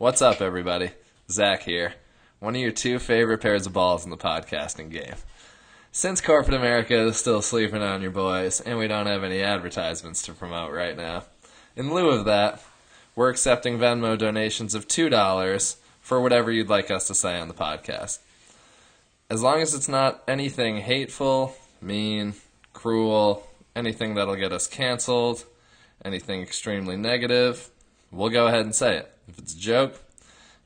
What's up, everybody? Zach here. One of your two favorite pairs of balls in the podcasting game. Since corporate America is still sleeping on your boys, and we don't have any advertisements to promote right now, in lieu of that, we're accepting Venmo donations of $2 for whatever you'd like us to say on the podcast. As long as it's not anything hateful, mean, cruel, anything that'll get us canceled, anything extremely negative, we'll go ahead and say it. If it's a joke,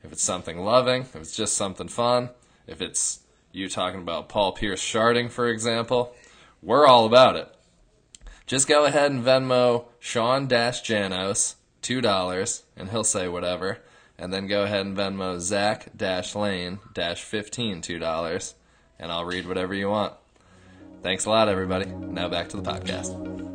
if it's something loving, if it's just something fun, if it's you talking about Paul Pierce sharding, for example, we're all about it. Just go ahead and Venmo Sean Janos two dollars, and he'll say whatever, and then go ahead and Venmo Zach Lane Dash fifteen two dollars, and I'll read whatever you want. Thanks a lot, everybody. Now back to the podcast.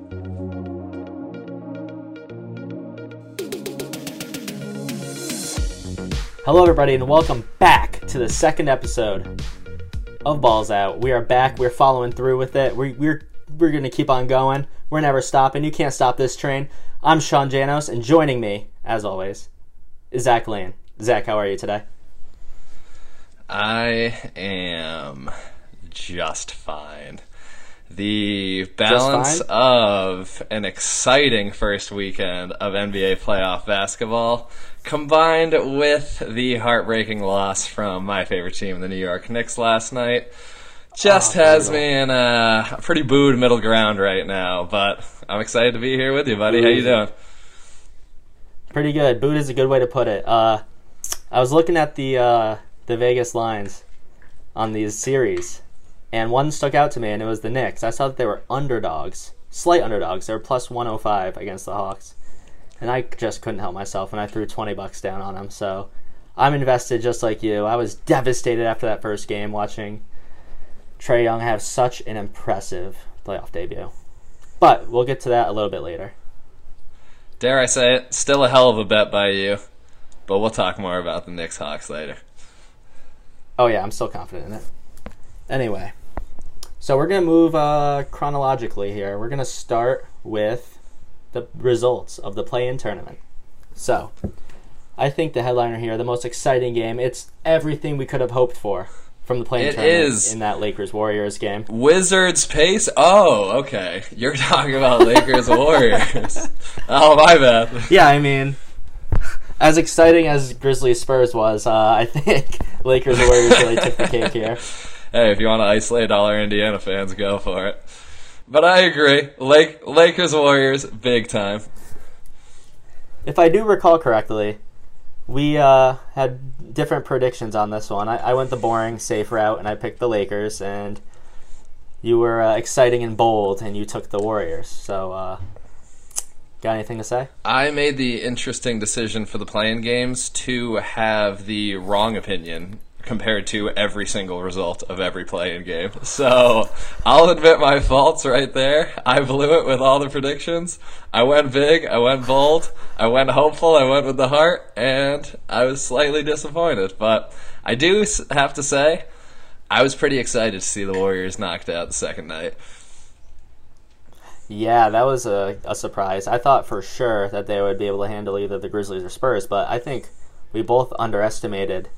Hello, everybody, and welcome back to the second episode of Balls Out. We are back. We're following through with it. We, we're we're gonna keep on going. We're never stopping. You can't stop this train. I'm Sean Janos, and joining me, as always, is Zach Lane. Zach, how are you today? I am just fine. The balance of an exciting first weekend of NBA playoff basketball combined with the heartbreaking loss from my favorite team, the New York Knicks, last night just Oh, has brutal. me in a pretty booed middle ground right now. But I'm excited to be here with you, buddy. How you doing? Pretty good. Boot is a good way to put it. Uh, I was looking at the uh, the Vegas lines on these series, and one stuck out to me, and it was the Knicks. I saw that they were underdogs, slight underdogs. They were plus 105 against the Hawks, and I just couldn't help myself, and I threw 20 bucks down on them. So I'm invested just like you. I was devastated after that first game watching Trae Young have such an impressive playoff debut. But we'll get to that a little bit later. Dare I say it? Still a hell of a bet by you. But we'll talk more about the Knicks Hawks later. Oh yeah, I'm still confident in it. Anyway, so we're gonna move uh, chronologically here. We're gonna start with the results of the play-in tournament. So, I think the headliner here, the most exciting game. It's everything we could have hoped for from the play-in It tournament is. in that Lakers Warriors game. Wizards pace? Oh, okay. You're talking about Lakers Warriors. Oh, my bad. Yeah, I mean, as exciting as Grizzlies Spurs was, uh, I think Lakers Warriors really took the cake here. Hey, if you want to isolate all our Indiana fans, go for it. But I agree. Lake Lakers Warriors, big time. If I do recall correctly, we uh, had different predictions on this one. I, I went the boring, safe route, and I picked the Lakers, and you were uh, exciting and bold, and you took the Warriors. So, uh, got anything to say? I made the interesting decision for the play-in games to have the wrong opinion compared to every single result of every play in game. So I'll admit my faults right there. I blew it with all the predictions. I went big, I went bold, I went hopeful, I went with the heart, and I was slightly disappointed. But I do have to say, I was pretty excited to see the Warriors knocked out the second night. Yeah, that was a, a surprise. I thought for sure that they would be able to handle either the Grizzlies or Spurs, but I think we both underestimated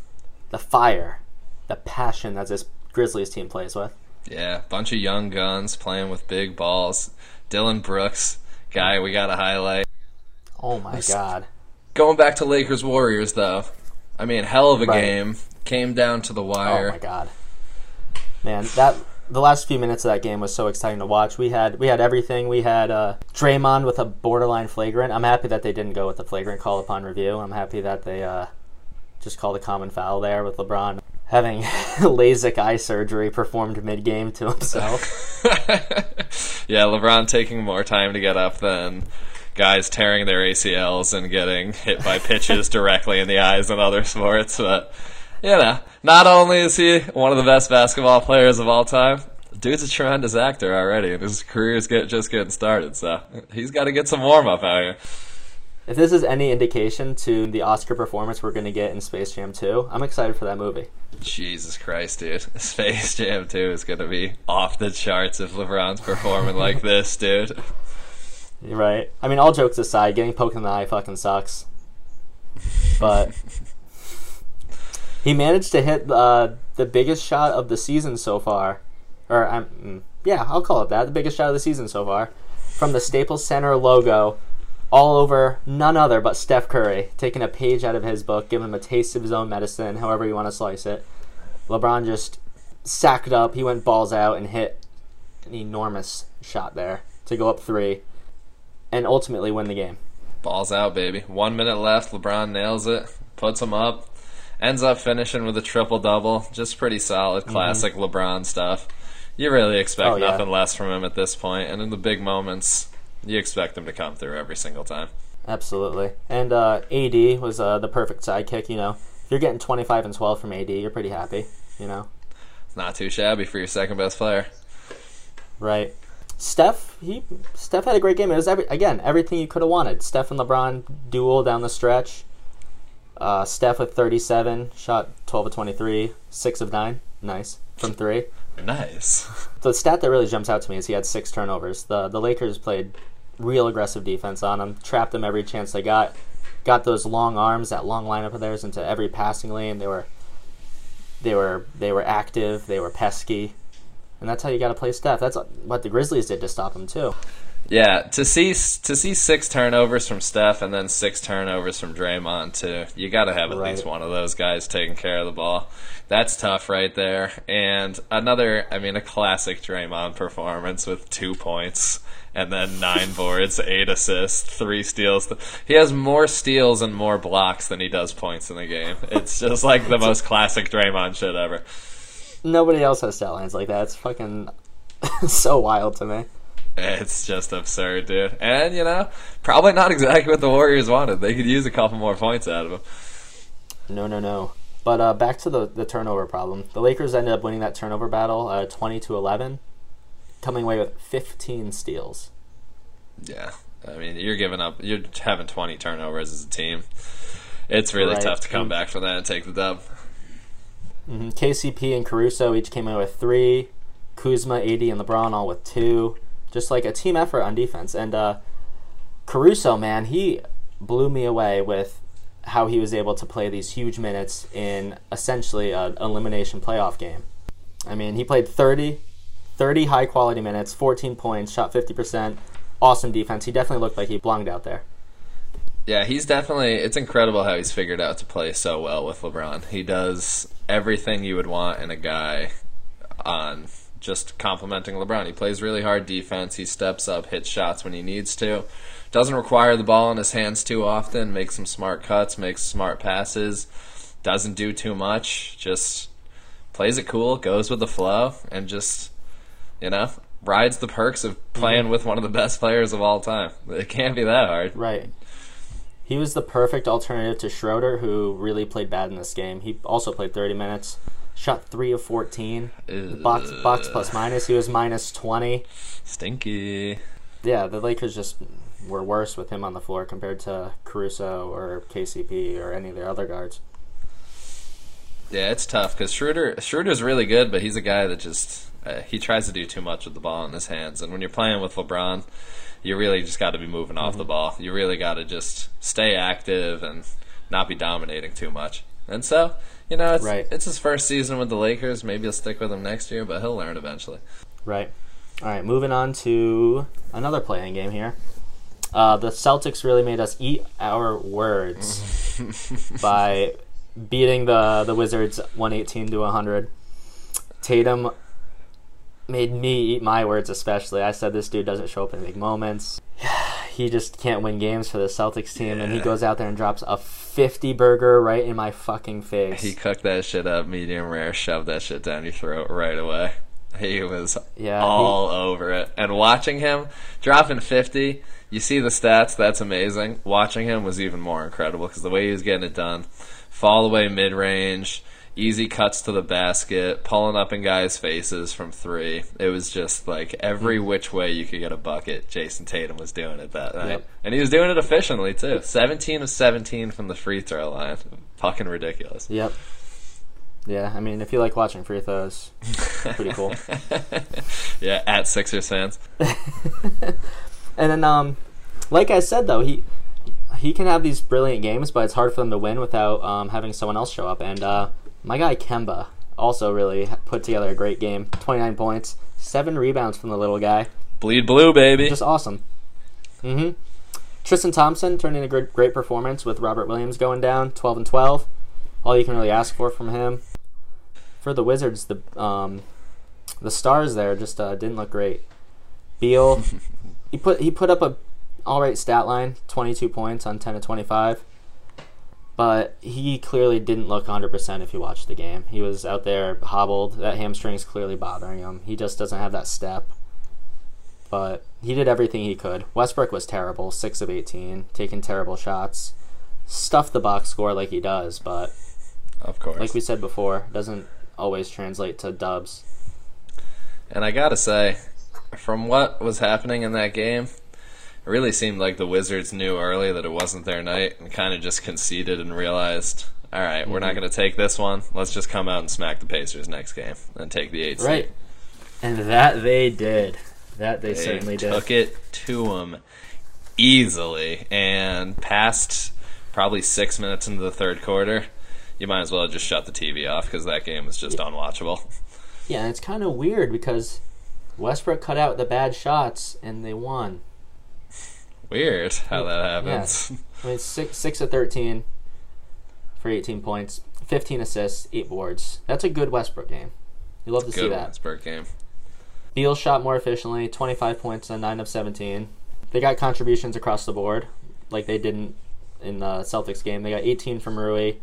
the fire, the passion that this Grizzlies team plays with. Yeah, bunch of young guns playing with big balls. Dillon Brooks, guy we got to highlight. Oh my god. Going back to Lakers Warriors though, I mean, hell of a Right. game. Came down to the wire. Oh my god, man! That the last few minutes of that game was so exciting to watch. We had we had everything. We had uh, Draymond with a borderline flagrant. I'm happy that they didn't go with the flagrant call upon review. I'm happy that they uh, just called a common foul there with LeBron having LASIK eye surgery performed mid game to himself. yeah, LeBron taking more time to get up than guys tearing their ACLs and getting hit by pitches directly in the eyes in other sports. But you know, not only is he one of the best basketball players of all time, dude's a tremendous actor already, and his career is get, just getting started. So he's got to get some warm up out here. If this is any indication to the Oscar performance we're going to get in Space Jam 2, I'm excited for that movie. Jesus Christ, dude. Space Jam 2 is going to be off the charts if LeBron's performing like this, dude. You're right. I mean, all jokes aside, getting poked in the eye fucking sucks. But He managed to hit uh, the biggest shot of the season so far, or um, yeah, I'll call it that. The biggest shot of the season so far, from the Staples Center logo, all over none other but Steph Curry, taking a page out of his book, giving him a taste of his own medicine, however you want to slice it. LeBron just sacked up. He went balls out and hit an enormous shot there to go up three, and ultimately win the game. Balls out, baby. One minute left. LeBron nails it, puts him up, ends up finishing with a triple double. Just pretty solid, classic LeBron stuff. You really expect Mm-hmm. Oh, yeah. nothing less from him at this point, and in the big moments, you expect him to come through every single time. Absolutely. And uh, AD was uh, the perfect sidekick. You know, if you're getting 25 and 12 from AD, you're pretty happy. You know, it's Not too shabby for your second best player. right? Steph, he Steph had a great game. It was every, again everything you could have wanted. Steph and LeBron duel down the stretch. Uh, Steph with 37, shot 12 of 23, six of nine, nice from three. Nice. The stat that really jumps out to me is he had six turnovers. The the Lakers played real aggressive defense on them, trapped them every chance they got, got those long arms, that long lineup of theirs into every passing lane. They were they were they were active, they were pesky. And that's how you got to play Steph. That's what the Grizzlies did to stop him too. Yeah, to see to see six turnovers from Steph and then six turnovers from Draymond too. You got to have at Right. least one of those guys taking care of the ball. That's tough right there. And another, I mean, a classic Draymond performance with two points and then nine boards, eight assists, three steals. He has more steals and more blocks than he does points in the game. It's just like the most classic Draymond shit ever. Nobody else has stat lines like that. It's fucking so wild to me. It's just absurd, dude. And, you know, probably not exactly what the Warriors wanted. They could use a couple more points out of him. No, no, no. But uh, back to the, the turnover problem. The Lakers ended up winning that turnover battle, uh, twenty to eleven, coming away with fifteen steals. Yeah. I mean, you're giving up, you're having 20 turnovers as a team. It's really Right. tough to come back from that and take the dub. hmm KCP and Caruso each came in with three. Kuzma, AD, and LeBron all with two. Just like a team effort on defense. And uh, Caruso, man, he blew me away with how he was able to play these huge minutes in essentially an elimination playoff game. I mean, he played 30, 30 high quality minutes, 14 points, shot 50%. Awesome defense. He definitely looked like he belonged out there. Yeah, he's definitely. It's incredible how he's figured out to play so well with LeBron. He does everything you would want in a guy on just complimenting LeBron. He plays really hard defense. He steps up, hits shots when he needs to. Doesn't require the ball in his hands too often. Makes some smart cuts. Makes smart passes. Doesn't do too much. Just plays it cool. Goes with the flow, and just you know rides the perks of playing mm-hmm. with one of the best players of all time. It can't be that hard. Right. He was the perfect alternative to Schroeder, who really played bad in this game. He also played 30 minutes, shot 3 of 14. Box, box plus minus, he was minus 20. Stinky. Yeah, the Lakers just were worse with him on the floor compared to Caruso or KCP or any of their other guards. Yeah, it's tough because Schroeder Schroeder's really good, but he's a guy that just uh, he tries to do too much with the ball in his hands. And when you're playing with LeBron, you really just got to be moving off the ball. You really got to just stay active and not be dominating too much. And so, you know, it's Right. it's his first season with the Lakers. Maybe he'll stick with him next year, but he'll learn eventually. Right. All right, moving on to another play-in game here. Uh, the Celtics really made us eat our words by beating the the Wizards 118 to 100. Tatum made me eat my words especially. I said this dude doesn't show up in big moments. He just can't win games for the Celtics team and he goes out there and drops a 50 burger right in my fucking face. He cooked that shit up medium rare, shoved that shit down your throat right away. He was Yeah, all over it. And watching him dropping 50, you see the stats, that's amazing. Watching him was even more incredible because the way he was getting it done. Fall away mid range, easy cuts to the basket, pulling up in guys' faces from three. It was just like every which way you could get a bucket, Jayson Tatum was doing it that night. Yep. And he was doing it efficiently too. 17 of 17 from the free throw line. Fucking ridiculous. Yep. Yeah, I mean, if you like watching free throws, pretty cool. yeah, at Sixers fans. And then, um, like I said, though, he he can have these brilliant games, but it's hard for them to win without um, having someone else show up. And uh, My guy Kemba also really put together a great game. 29 points, 7 rebounds from the little guy. Bleed blue, baby. Just awesome. Mm-hmm. Tristan Thompson turned in a great, great performance with Robert Williams going down, 12 and 12. All you can really ask for from him. For the Wizards, the um, the stars there just uh, didn't look great. Beal, he put he put up a all right stat line, 22 points on 10 to 25. But he clearly didn't look 100% if you watched the game. He was out there hobbled. That hamstring's clearly bothering him. He just doesn't have that step. But he did everything he could. Westbrook was terrible, 6 of 18, taking terrible shots. Stuffed the box score like he does, but of course. like we said before, doesn't always translate to dubs. And I gotta say, from what was happening in that game, it really seemed like the Wizards knew early that it wasn't their night and kind of just conceded and realized, all right, we're not mm-hmm. going to take this one. Let's just come out and smack the Pacers next game and take the eight seed. Right. And that they did. That they, They certainly did. took it to them easily and past probably six minutes into the third quarter. You might as well just shut the TV off because that game was just unwatchable. Yeah, and it's kind of weird because Westbrook cut out the bad shots and they won. Weird how that happens. I mean, six six of thirteen for eighteen points, fifteen assists, eight boards. That's a good Westbrook game. You love to see that. Good that. Westbrook game. Beal shot more efficiently, twenty five points on nine of seventeen. They got contributions across the board, like they didn't in the Celtics game. They got eighteen from Rui.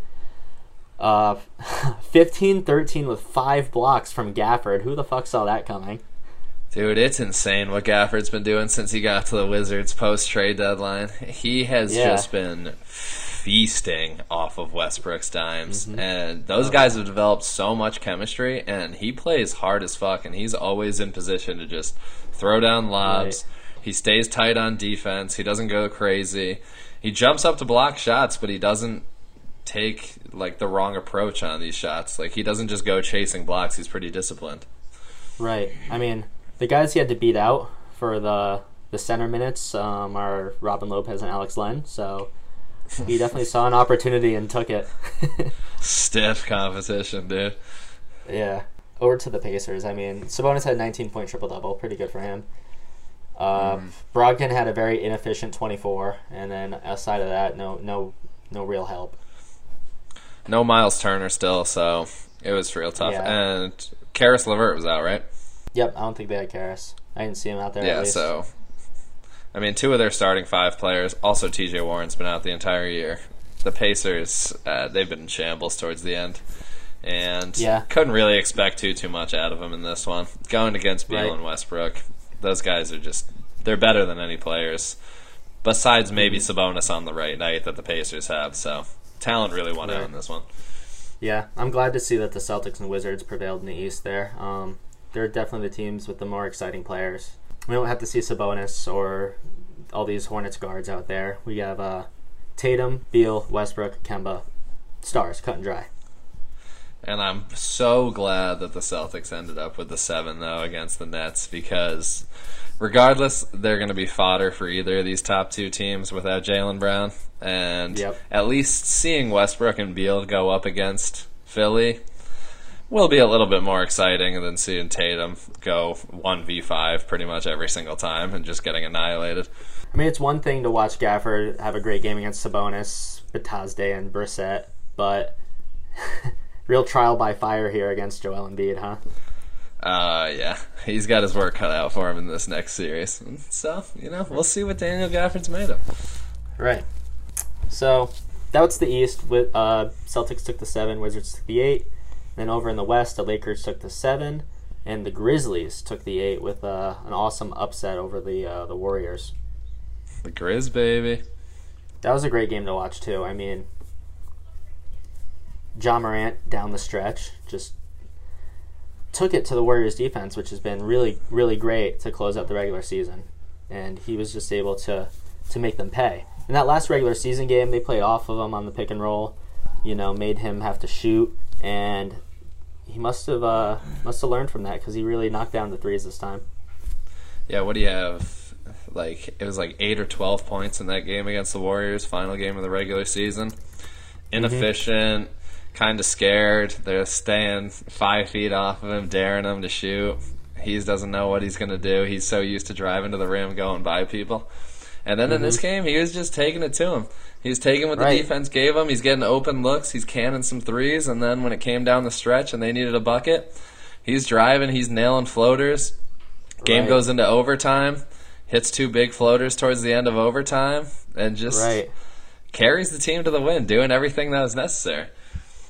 Uh, 15 13 with five blocks from Gafford. Who the fuck saw that coming? Dude, it's insane what Gafford's been doing since he got to the Wizards post trade deadline. He has Yeah. just been feasting off of Westbrook's dimes. Mm-hmm. And those guys have developed so much chemistry, and he plays hard as fuck, and he's always in position to just throw down lobs. He stays tight on defense. He doesn't go crazy. He jumps up to block shots, but he doesn't take like the wrong approach on these shots. Like he doesn't just go chasing blocks. He's pretty disciplined. Right. I mean, the guys he had to beat out for the the center minutes um, are Robin Lopez and Alex Len. So he definitely saw an opportunity and took it. Stiff competition, dude. yeah. Over to the Pacers. I mean, Sabonis had 19 point triple double. Pretty good for him. Uh, Brogdon had a very inefficient 24, and then outside of that, no no no real help. No Miles Turner still, so it was real tough. Yeah. And Caris LeVert was out, right? Yep, I don't think they had Caris. I didn't see him out there. at Yeah, least. so I mean, two of their starting five players. Also, T.J. Warren's been out the entire year. The Pacers, uh, they've been in shambles towards the end, and Yeah. couldn't really expect too too much out of them in this one. Going against Beal Right. and Westbrook, those guys are just they're better than any players. Besides maybe Mm-hmm. Sabonis on the right night that the Pacers have, so talent really won out Right. in this one. Yeah, I'm glad to see that the Celtics and Wizards prevailed in the East there. Um, they're definitely the teams with the more exciting players. We don't have to see Sabonis or all these Hornets guards out there. We have uh, Tatum, Beal, Westbrook, Kemba. Stars, cut and dry. And I'm so glad that the Celtics ended up with the seven though against the Nets because regardless, they're going to be fodder for either of these top two teams without Jaylen Brown. And Yep. at least seeing Westbrook and Beal go up against Philly will be a little bit more exciting than seeing Tatum go one v five pretty much every single time and just getting annihilated. I mean, it's one thing to watch Gafford have a great game against Sabonis, Bitadze, and Brissett, but real trial by fire here against Joel Embiid, huh? Uh, yeah, he's got his work cut out for him in this next series. So, you know, we'll see what Daniel Gafford's made of. Right. So that's the East. With uh, Celtics took the seven, Wizards took the eight. Then over in the West, the Lakers took the seven, and the Grizzlies took the eight with uh, an awesome upset over the uh, the Warriors. The Grizz, baby. That was a great game to watch too. I mean, Ja Morant down the stretch just took it to the Warriors defense, which has been really really great to close out the regular season, and he was just able to to make them pay. In that last regular season game, they played off of him on the pick and roll, you know, made him have to shoot, and he must have uh, must have learned from that because he really knocked down the threes this time. Yeah, what do you have? Like it was like eight or twelve points in that game against the Warriors, final game of the regular season. Inefficient, kind of scared. They're staying five feet off of him, daring him to shoot. He doesn't know what he's going to do. He's so used to driving to the rim, going by people. And then in this game, he was just taking it to him. He was taking what the Right. defense gave him. He's getting open looks. He's canning some threes. And then when it came down the stretch and they needed a bucket, he's driving. He's nailing floaters. Game Right. goes into overtime. Hits two big floaters towards the end of overtime, and just Right. carries the team to the win, doing everything that was necessary.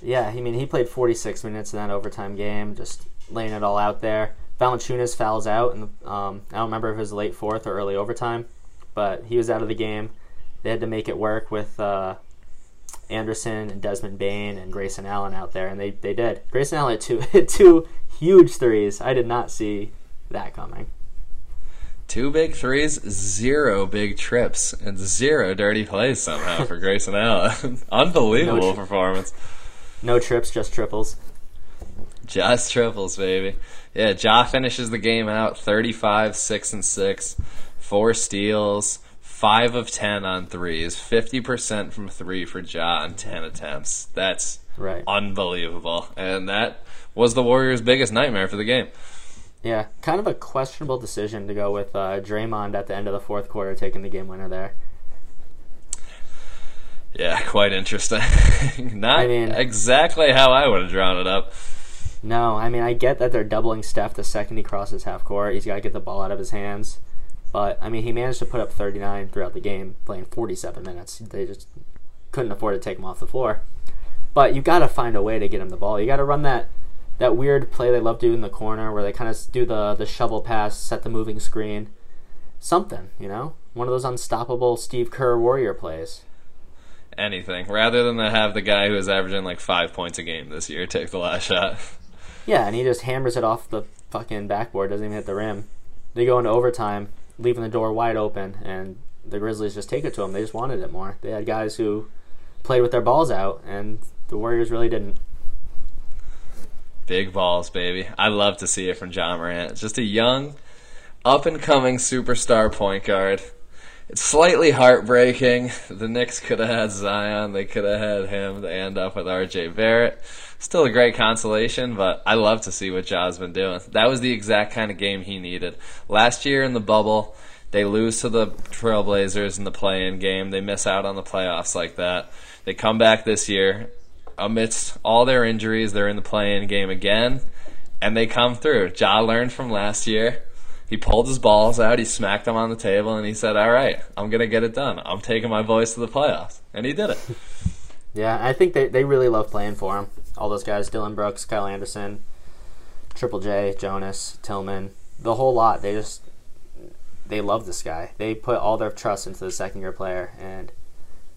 Yeah, I mean, he played 46 minutes in that overtime game, just laying it all out there. Valanciunas fouls out, and um, I don't remember if it was late fourth or early overtime, but he was out of the game. They had to make it work with uh, Anderson and Desmond Bane and Grayson Allen out there, and they, they did. Grayson Allen had two, hit two huge threes. I did not see that coming. Two big threes, zero big trips, and zero dirty plays somehow for Grayson Allen. Unbelievable No tr- performance. No trips, just triples. Just triples, baby. Yeah, Ja finishes the game out 35, 6 and 6, four steals, 5 of 10 on threes, 50% from 3 for Ja on 10 attempts. That's Right. unbelievable. And that was the Warriors' biggest nightmare for the game. Yeah, kind of a questionable decision to go with uh, Draymond at the end of the fourth quarter taking the game winner there. Yeah, quite interesting. Not I mean- exactly how I would have drawn it up. No, I mean I get that they're doubling Steph the second he crosses half court. He's got to get the ball out of his hands. But I mean, he managed to put up 39 throughout the game, playing 47 minutes. They just couldn't afford to take him off the floor. But you got to find a way to get him the ball. You got to run that that weird play they love doing in the corner, where they kind of do the the shovel pass, set the moving screen, something. You know, one of those unstoppable Steve Kerr Warrior plays. Anything. Rather than to have the guy who is averaging like five points a game this year take the last shot. Yeah, and he just hammers it off the fucking backboard, doesn't even hit the rim. They go into overtime, leaving the door wide open, and the Grizzlies just take it to them. They just wanted it more. They had guys who played with their balls out, and the Warriors really didn't. Big balls, baby. I love to see it from Ja Morant. It's Just a young, up and coming superstar point guard. It's slightly heartbreaking. The Knicks could have had Zion. They could have had him. They end up with RJ Barrett. Still a great consolation, but I love to see what Ja's been doing. That was the exact kind of game he needed. Last year in the bubble, they lose to the Trailblazers in the play-in game. They miss out on the playoffs like that. They come back this year, amidst all their injuries, they're in the play-in game again, and they come through. Ja learned from last year. He pulled his balls out, he smacked them on the table, and he said, "All right, I'm gonna get it done. I'm taking my boys to the playoffs," and he did it. Yeah, I think they, they really love playing for him. All those guys, Dillon Brooks, Kyle Anderson, Triple J, Jonas, Tillman, the whole lot. They just they love this guy. They put all their trust into the second year player, and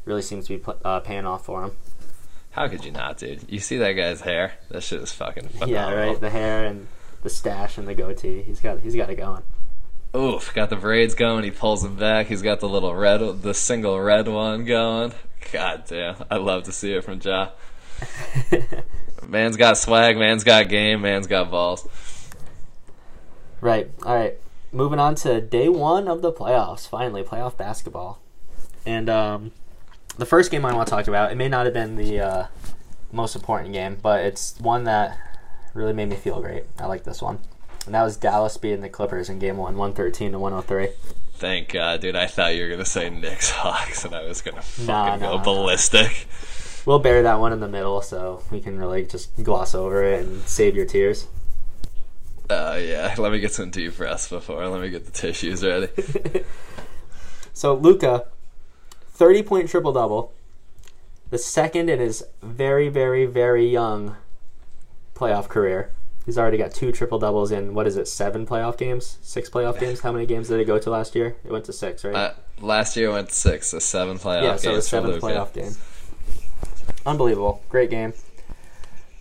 really seems to be uh, paying off for him. How could you not, dude? You see that guy's hair? That shit is fucking phenomenal. Yeah, right. The hair and the stash and the goatee. He's got he's got it going. Oof, got the braids going. He pulls them back. He's got the little red, the single red one going. God damn, I love to see it from Ja. Man's got swag. Man's got game. Man's got balls. Right. All right. Moving on to day one of the playoffs. Finally, playoff basketball. And um, the first game I want to talk about, it may not have been the uh, most important game, but it's one that really made me feel great. I like this one. And that was Dallas beating the Clippers in game one, 113 to 103. Thank God, dude. I thought you were gonna say Knicks Hawks, and I was gonna fucking Nah, go nah, nah. We'll bury that one in the middle so we can really just gloss over it and save your tears. Uh, yeah. Let me get some deep breaths before. Let me get the tissues ready. So Luka, thirty point triple double, the second in his very, very, very young playoff career. He's already got two triple doubles in what is it, seven playoff games, six playoff games? How many games did it go to last year? It went to six, right? Uh, last year went six, a seven playoff yeah, so for seventh playoff game. Unbelievable, great game.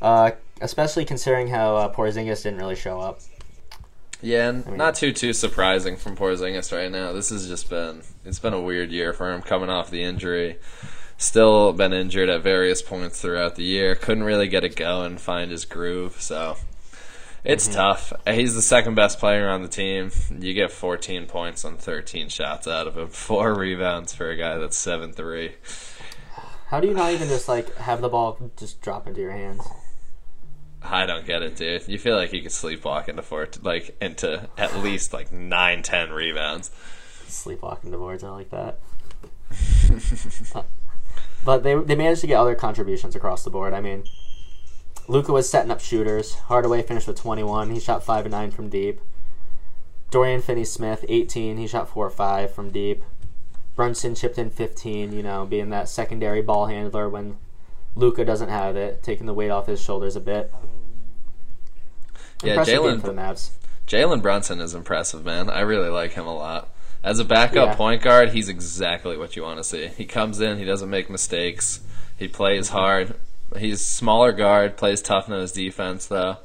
Uh, especially considering how uh, Porzingis didn't really show up. Yeah, and mean- not too too surprising from Porzingis right now. This has just been it's been a weird year for him coming off the injury. Still been injured at various points throughout the year. Couldn't really get it going, find his groove. So it's Mm-hmm. tough. He's the second best player on the team. You get 14 points on 13 shots out of him. Four rebounds for a guy that's seven three. How do you not even just like have the ball just drop into your hands? I don't get it, dude. You feel like you could sleepwalk into four, like into at least like nine, ten rebounds. Sleepwalking to boards, I like that. Uh, but they they managed to get other contributions across the board. I mean, Luka was setting up shooters. Hardaway finished with 21. He shot five and nine from deep. Dorian Finney-Smith, 18. He shot four or five from deep. Brunson chipped in 15. You know, being that secondary ball handler when Luka doesn't have it, taking the weight off his shoulders a bit. Yeah, Impressive Jalen for the Mavs. Jalen Brunson is impressive, man. I really like him a lot. As a backup Yeah. point guard, he's exactly what you want to see. He comes in, he doesn't make mistakes, he plays mm-hmm. hard. He's smaller guard, plays tough in his defense though,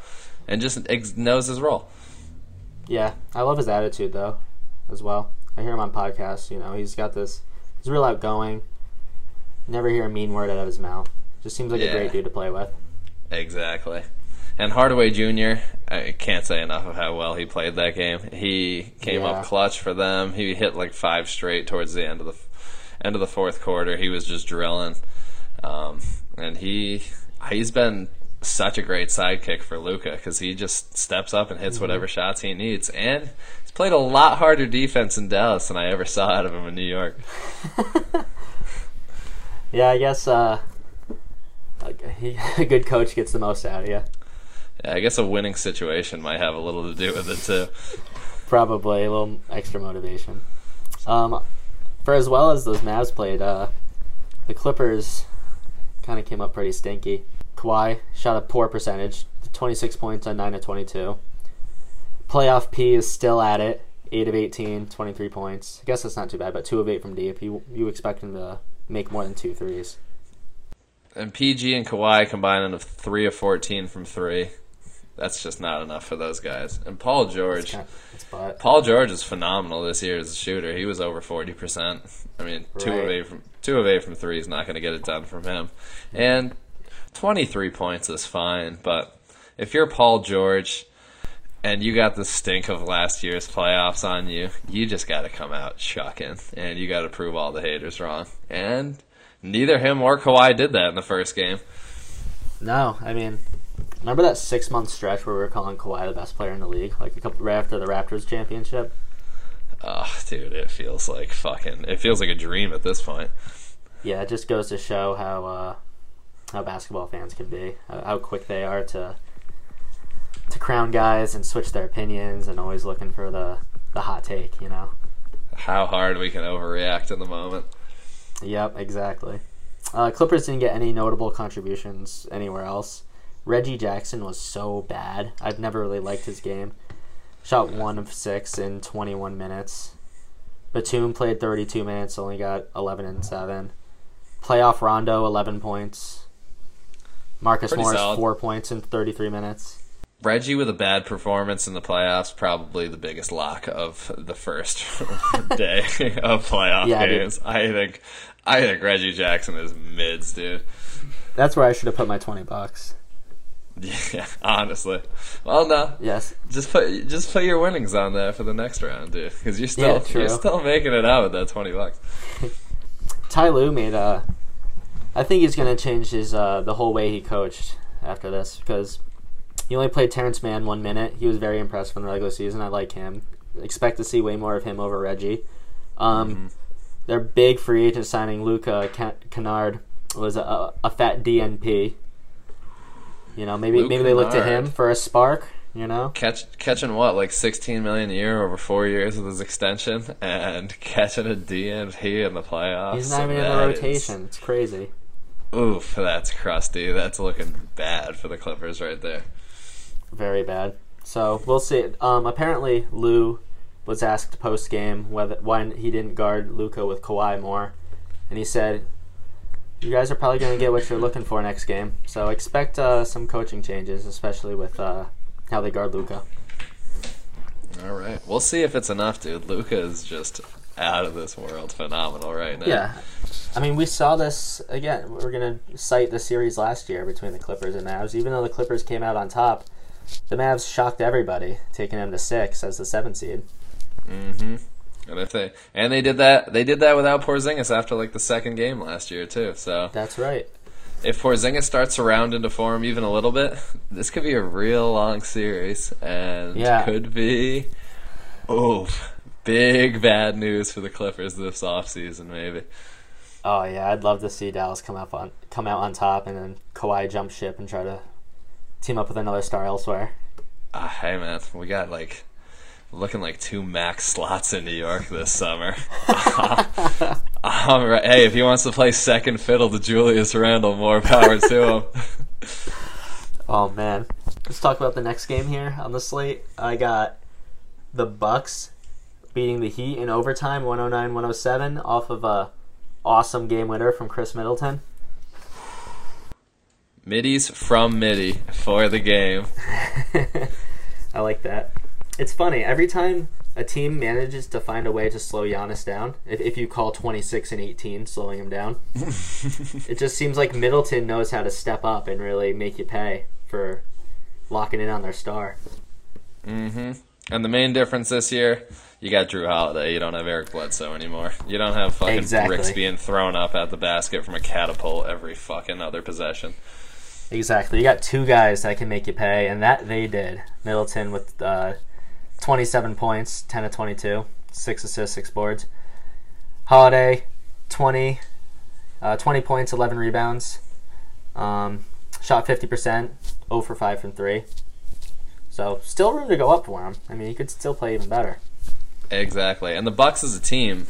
and just ex- knows his role. Yeah, I love his attitude though, as well. I hear him on podcasts. You know, he's got this. He's real outgoing. Never hear a mean word out of his mouth. Just seems like Yeah. a great dude to play with. Exactly. And Hardaway Jr., I can't say enough of how well he played that game. He came Yeah. up clutch for them. He hit like five straight towards the end of the end of the fourth quarter. He was just drilling, um, and he he's been such a great sidekick for Luka because he just steps up and hits whatever shots he needs. And he's played a lot harder defense in Dallas than I ever saw out of him in New York. Yeah, I guess uh, a good coach gets the most out of you. Yeah, I guess a winning situation might have a little to do with it too. Probably a little extra motivation. Um, for as well as those Mavs played, uh, the Clippers kind of came up pretty stinky. Kawhi shot a poor percentage, 26 points on 9 of 22. Playoff P is still at it, 8 of 18, 23 points. I guess that's not too bad, but 2 of 8 from deep. You, you expect him to make more than two threes. And PG and Kawhi combining of three of fourteen from three. That's just not enough for those guys. And Paul George, kind of. Paul George is phenomenal this year as a shooter. He was over forty percent. I mean, two of eight from two of eight from three is not going to get it done from him. And twenty three points is fine, but if you're Paul George and you got the stink of last year's playoffs on you, you just got to come out chucking, and you got to prove all the haters wrong. And neither him or Kawhi did that in the first game. No, I mean, remember that six month stretch where we were calling Kawhi the best player in the league, like a couple right after the Raptors championship. Oh, dude, it feels like fucking. It feels like a dream at this point. Yeah, it just goes to show how uh, how basketball fans can be, how, quick they are to to crown guys and switch their opinions, and always looking for the the hot take. You know. How hard we can overreact in the moment. Yep, exactly. Uh, Clippers didn't get any notable contributions anywhere else. Reggie Jackson was so bad. I've never really liked his game. Shot one of six in 21 minutes. Batum played 32 minutes, only got 11 and 7. Playoff Rondo, 11 points. Marcus Pretty Morris, solid. 4 points in 33 minutes. Reggie with a bad performance in the playoffs, probably the biggest lock of the first day of playoff Yeah, dude. games. I think, I think Reggie Jackson is mids, dude. That's where I should have put my 20 bucks. Yeah, honestly. Well, no, Yes. just put just put your winnings on that for the next round, dude, because you're still Yeah, you're still making it out with that twenty bucks. Ty Lue made uh I think he's gonna change his uh the whole way he coached after this because he only played Terance Mann one minute. He was very impressed from the regular season. I like him. Expect to see way more of him over Reggie. Um, Mm-hmm. Their big free agent signing, Luca Kennard, was a, a fat DNP. You know, maybe Luke maybe they looked at Kennard. him for a spark. You know, Catch catching what like sixteen million a year over four years with his extension, and catching a DNP in the playoffs. he's not even in the rotation. It's crazy. Oof, that's crusty. That's looking bad for the Clippers right there. Very bad. So we'll see. Um, apparently, Lue was asked post game whether when he didn't guard Luka with Kawhi more, and he said, "You guys are probably going to get what you're looking for next game. So expect uh, some coaching changes, especially with uh, how they guard Luka." All right, we'll see if it's enough, dude. Luka is just out of this world, phenomenal right now. Yeah, I mean, we saw this again. We're going to cite the series last year between the Clippers and Mavs. Even though the Clippers came out on top, the Mavs shocked everybody, taking them to six as the seven seed. Mm-hmm. And if they and they did that, they did that without Porzingis after like the second game last year too. So That's right. if Porzingis starts to round into form even a little bit, this could be a real long series and Yeah. could be oh big bad news for the Clippers this offseason maybe. Oh yeah, I'd love to see Dallas come up on come out on top and then Kawhi jump ship and try to team up with another star elsewhere. Ah, hey man, we got like looking like two max slots in New York this summer. All right. Hey, if he wants to play second fiddle to Julius Randle, more power to him. Oh man. Let's talk about the next game here on the slate. I got the Bucks beating the Heat in overtime 109-107 off of a awesome game winner from Khris Middleton. Middies from Midi for the game. I like that. It's funny every time a team manages to find a way to slow Giannis down. If, if you call twenty six and eighteen slowing him down, it just seems like Middleton knows how to step up and really make you pay for locking in on their star. Mm-hmm. And the main difference this year, you got Jrue Holiday. You don't have Eric Bledsoe anymore. You don't have fucking Exactly. bricks being thrown up at the basket from a catapult every fucking other possession. Exactly. You got two guys that can make you pay, and that they did. Middleton with uh, 27 points, 10 of 22, 6 assists, 6 boards. Holiday, 20, uh, 20 points, 11 rebounds. Um, shot 50%, 0 for 5 from 3. So, still room to go up for him. I mean, he could still play even better. Exactly. And the Bucks as a team,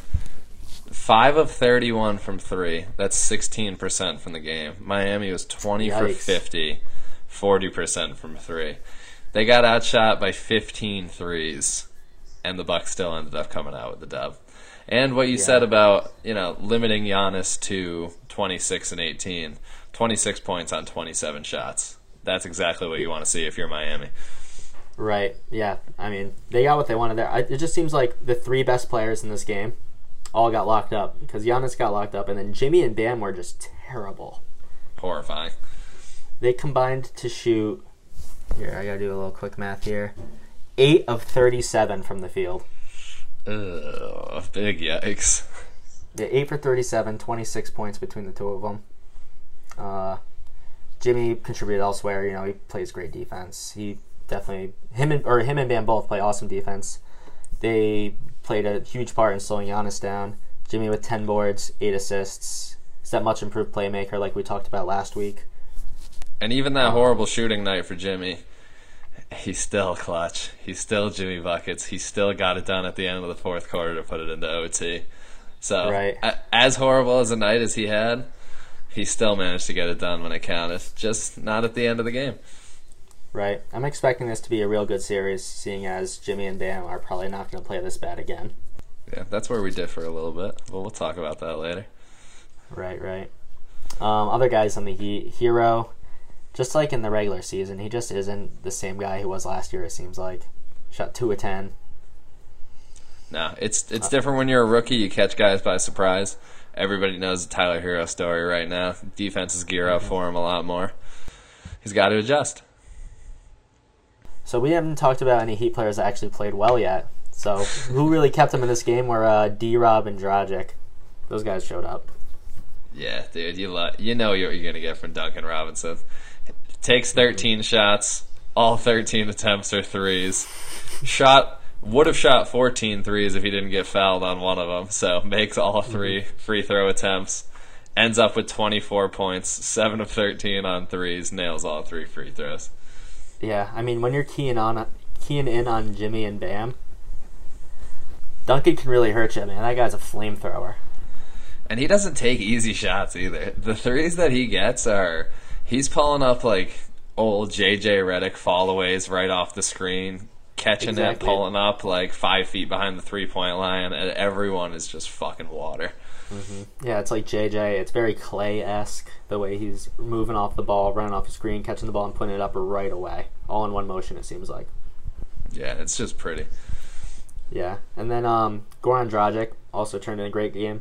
five of thirty-one from three. That's sixteen percent from the game. Miami was twenty for 50, 40 percent from three. They got outshot by 15 threes, and the Bucks still ended up coming out with the dub. And what you Yeah. said about you know limiting Giannis to twenty-six and 18, 26 points on twenty-seven shots. That's exactly what you want to see if you're Miami. Right. Yeah. I mean, they got what they wanted there. I, it just seems like the three best players in this game all got locked up because Giannis got locked up, and then Jimmy and Bam were just terrible. Horrifying. They combined to shoot. Here, I gotta do a little quick math here. Eight of thirty-seven from the field. Ugh, big yikes. Yeah, eight for 37, 26 points between the two of them. Uh, Jimmy contributed elsewhere. You know, he plays great defense. He definitely him and or him and Bam both play awesome defense. They played a huge part in slowing Giannis down. Jimmy with 10 boards, 8 assists. Is that much improved playmaker like we talked about last week? And even that horrible shooting night for Jimmy, he's still clutch. He's still Jimmy buckets. He still got it done at the end of the fourth quarter to put it into OT. So, Right. as horrible as a night as he had, he still managed to get it done when it counted. Just not at the end of the game. Right. I'm expecting this to be a real good series, seeing as Jimmy and Bam are probably not going to play this bad again. Yeah, that's where we differ a little bit. But we'll talk about that later. Right, right. Um, other guys on the Heat, Herro, just like in the regular season, he just isn't the same guy he was last year. It seems like shot two of ten. No, it's it's different when you're a rookie. You catch guys by surprise. Everybody knows the Tyler Herro story right now. Defenses gear up for him a lot more. He's got to adjust. So we haven't talked about any Heat players that actually played well yet. So who really kept them in this game were uh, D. Rob and Dragic. Those guys showed up. Yeah, dude, you lo- you know what you're gonna get from Duncan Robinson. Takes 13 shots, all 13 attempts are threes. Shot would have shot 14 threes if he didn't get fouled on one of them. So makes all 3 free throw attempts. Ends up with 24 points, 7 of 13 on threes, nails all three free throws. Yeah, I mean when you're keying on keying in on Jimmy and Bam, Duncan can really hurt you, man. That guy's a flamethrower. And he doesn't take easy shots either. The threes that he gets are he's pulling up like old JJ Redick fallaways right off the screen, catching it, pulling up like five feet behind the three point line, and everyone is just fucking water. Yeah, it's like JJ. It's very Clay esque the way he's moving off the ball, running off the screen, catching the ball, and putting it up right away, all in one motion. It seems like. Yeah, it's just pretty. Yeah, and then um, Goran Dragic also turned in a great game.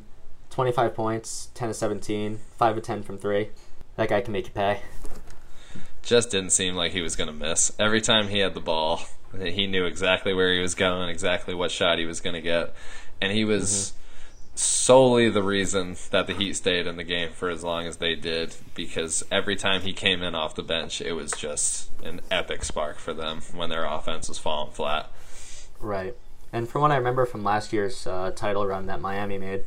Twenty-five points, ten of seventeen, five of ten from three. That guy can make you pay. Just didn't seem like he was gonna miss. Every time he had the ball, he knew exactly where he was going, exactly what shot he was gonna get. and he was solely the reason that the Heat stayed in the game for as long as they did because every time he came in off the bench, it was just an epic spark for them when their offense was falling flat. Right. And from what I remember from last year's uh, title run that Miami made,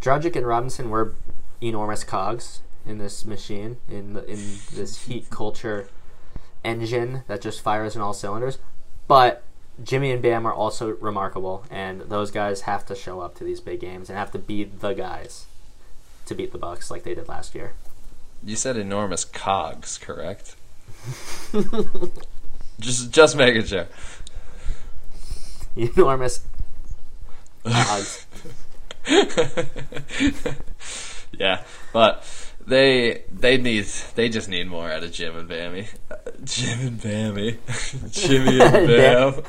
Dragic and Robinson were enormous cogs in this machine, in the, in this Heat culture engine that just fires in all cylinders. But Jimmy and Bam are also remarkable, and those guys have to show up to these big games and have to be the guys to beat the Bucks like they did last year. You said enormous cogs, correct? just just making sure. Enormous cogs. yeah, but they they need they just need more out of Jim and Bammy. Uh, Jim and Bammy, Jimmy and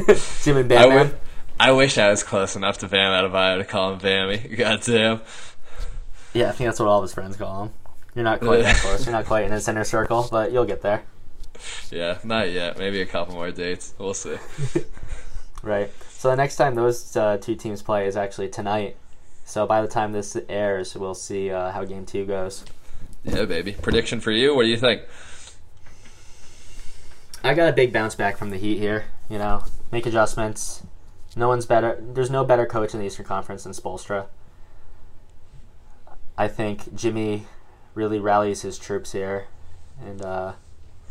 Bam. Jim and I, Bam. wi- Man. I wish I was close enough to Bam Adebayo to call him Bammy. Goddamn. Yeah, I think that's what all of his friends call him. You're not quite that close. You're not quite in his inner circle, but you'll get there. Yeah, not yet. Maybe a couple more dates. We'll see. Right. So the next time those uh, two teams play is actually tonight. So by the time this airs, we'll see uh, how game two goes. Yeah, baby. Prediction for you? What do you think? I got a big bounce back from the Heat here. You know, make adjustments. No one's better. There's no better coach in the Eastern Conference than Spoelstra. I think Jimmy really rallies his troops here and uh,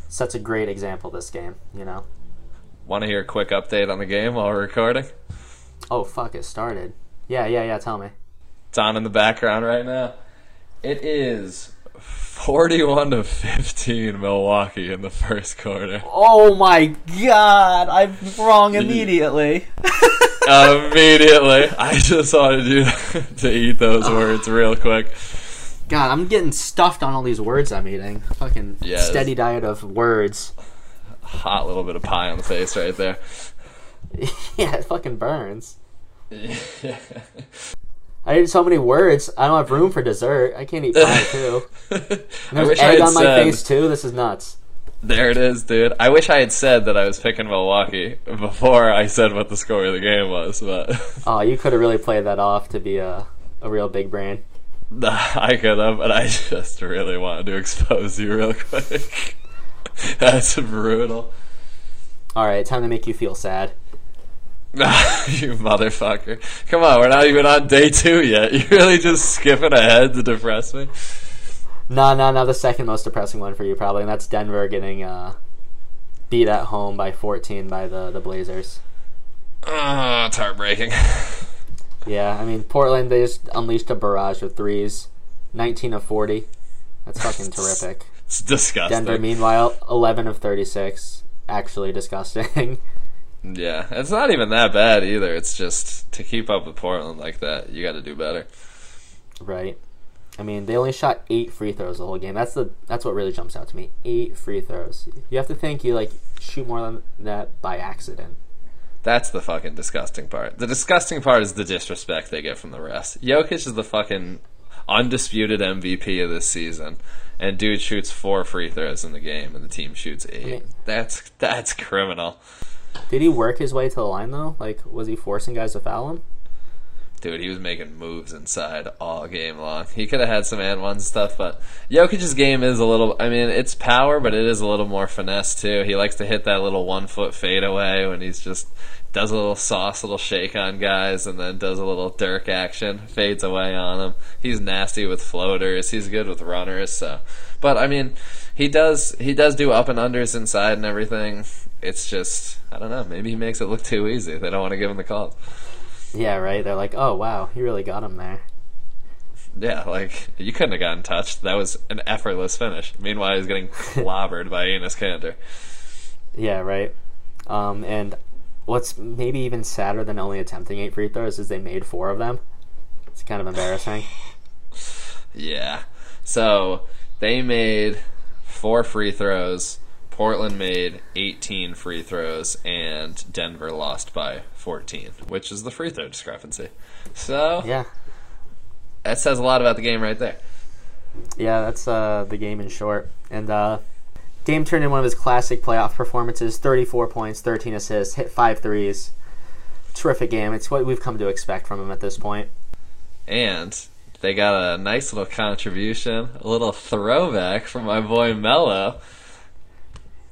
sets a great example this game. You know. Want to hear a quick update on the game while we're recording? Oh fuck! It started. Yeah, yeah, yeah. Tell me. It's on in the background right now. It is 41 to 15 Milwaukee in the first quarter. Oh my god! I'm wrong immediately. Immediately. I just wanted you to eat those words real quick. God, I'm getting stuffed on all these words I'm eating. Fucking Yeah, steady diet of words. Hot little bit of pie on the face right there. yeah, it fucking burns. I ate so many words. I don't have room for dessert. I can't eat pie too. And there's egg on my said, face too. This is nuts. There it is, dude. I wish I had said that I was picking Milwaukee before I said what the score of the game was, but Oh, you could have really played that off to be a a real big brain. I could have, but I just really wanted to expose you real quick. That's brutal. All right, time to make you feel sad. you motherfucker. Come on, we're not even on day two yet. You're really just skipping ahead to depress me? No, no, no. The second most depressing one for you probably, and that's Denver getting uh, beat at home by 14 by the the Blazers. Oh, it's heartbreaking. Yeah, I mean Portland they just unleashed a barrage of threes, 19 of 40. That's fucking terrific. It's disgusting. Denver, meanwhile, 11 of 36. Actually disgusting. Yeah, it's not even that bad either. It's just to keep up with Portland like that, you got to do better. right. I mean, they only shot eight free throws the whole game. That's the that's what really jumps out to me. Eight free throws. You have to think you like shoot more than that by accident. That's the fucking disgusting part. The disgusting part is the disrespect they get from the rest. Jokic is the fucking undisputed MVP of this season, and dude shoots four free throws in the game, and the team shoots eight. mean- That's that's criminal, Did he work his way to the line though? Like, was he forcing guys to foul him? dude. He was making moves inside all game long. He could have had some and one stuff, but Jokic's game is a little. I mean, it's power, but it is a little more finesse too. He likes to hit that little one foot fadeaway when he's just does a little sauce, little shake on guys, and then does a little Dirk action, fades away on them. He's nasty with floaters. He's good with runners. So, but I mean, he does he does do up and unders inside and everything. It's just I don't know. Maybe he makes it look too easy. They don't want to give him the call. Yeah, right. They're like, oh wow, he really got him there. Yeah, like you couldn't have gotten touched. That was an effortless finish. Meanwhile, he's getting clobbered by Enes Kanter. Yeah, right. Um, and what's maybe even sadder than only attempting eight free throws is they made four of them. It's kind of embarrassing. Yeah. So they made four free throws. Portland made 18 free throws, and Denver lost by 14, which is the free throw discrepancy. So Yeah, that says a lot about the game right there. yeah, that's uh, the game in short. And uh, Dame turned in one of his classic playoff performances: 34 points, 13 assists, hit five threes. terrific game. It's what we've come to expect from him at this point. And they got a nice little contribution, a little throwback from my boy Melo.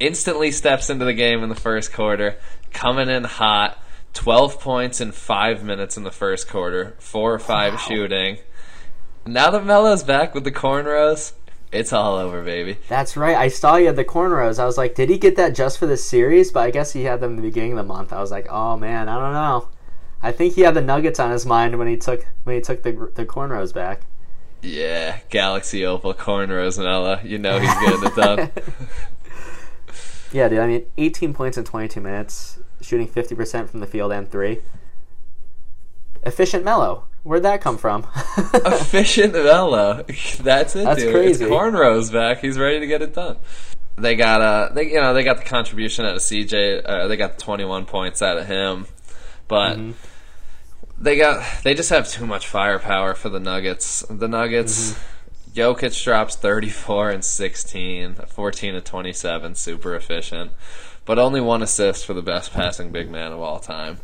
Instantly steps into the game in the first quarter, coming in hot. 12 points in 5 minutes in the first quarter, 4 or 5 Wow. shooting. Now that Melo's back with the cornrows, it's all over, baby. That's right. I saw you had the cornrows. I was like, did he get that just for the series? But I guess he had them in the beginning of the month. I was like, oh man, I don't know. I think he had the Nuggets on his mind when he took when he took the the cornrows back. Yeah, Galaxy Opal cornrows, Melo. You know he's getting it done. Yeah, dude. I mean, 18 points in 22 minutes, shooting 50% from the field and three. Efficient Melo. Where'd that come from? Efficient Melo. That's it, That's dude. crazy. It's cornrows back. He's ready to get it done. They got uh, they you know they got the contribution out of CJ. Uh, they got the 21 points out of him, but Mm-hmm. they got they just have too much firepower for the Nuggets. The Nuggets. Mm-hmm. Jokic drops 34 and 16, 14 to 27, super efficient, but only one assist for the best passing big man of all time.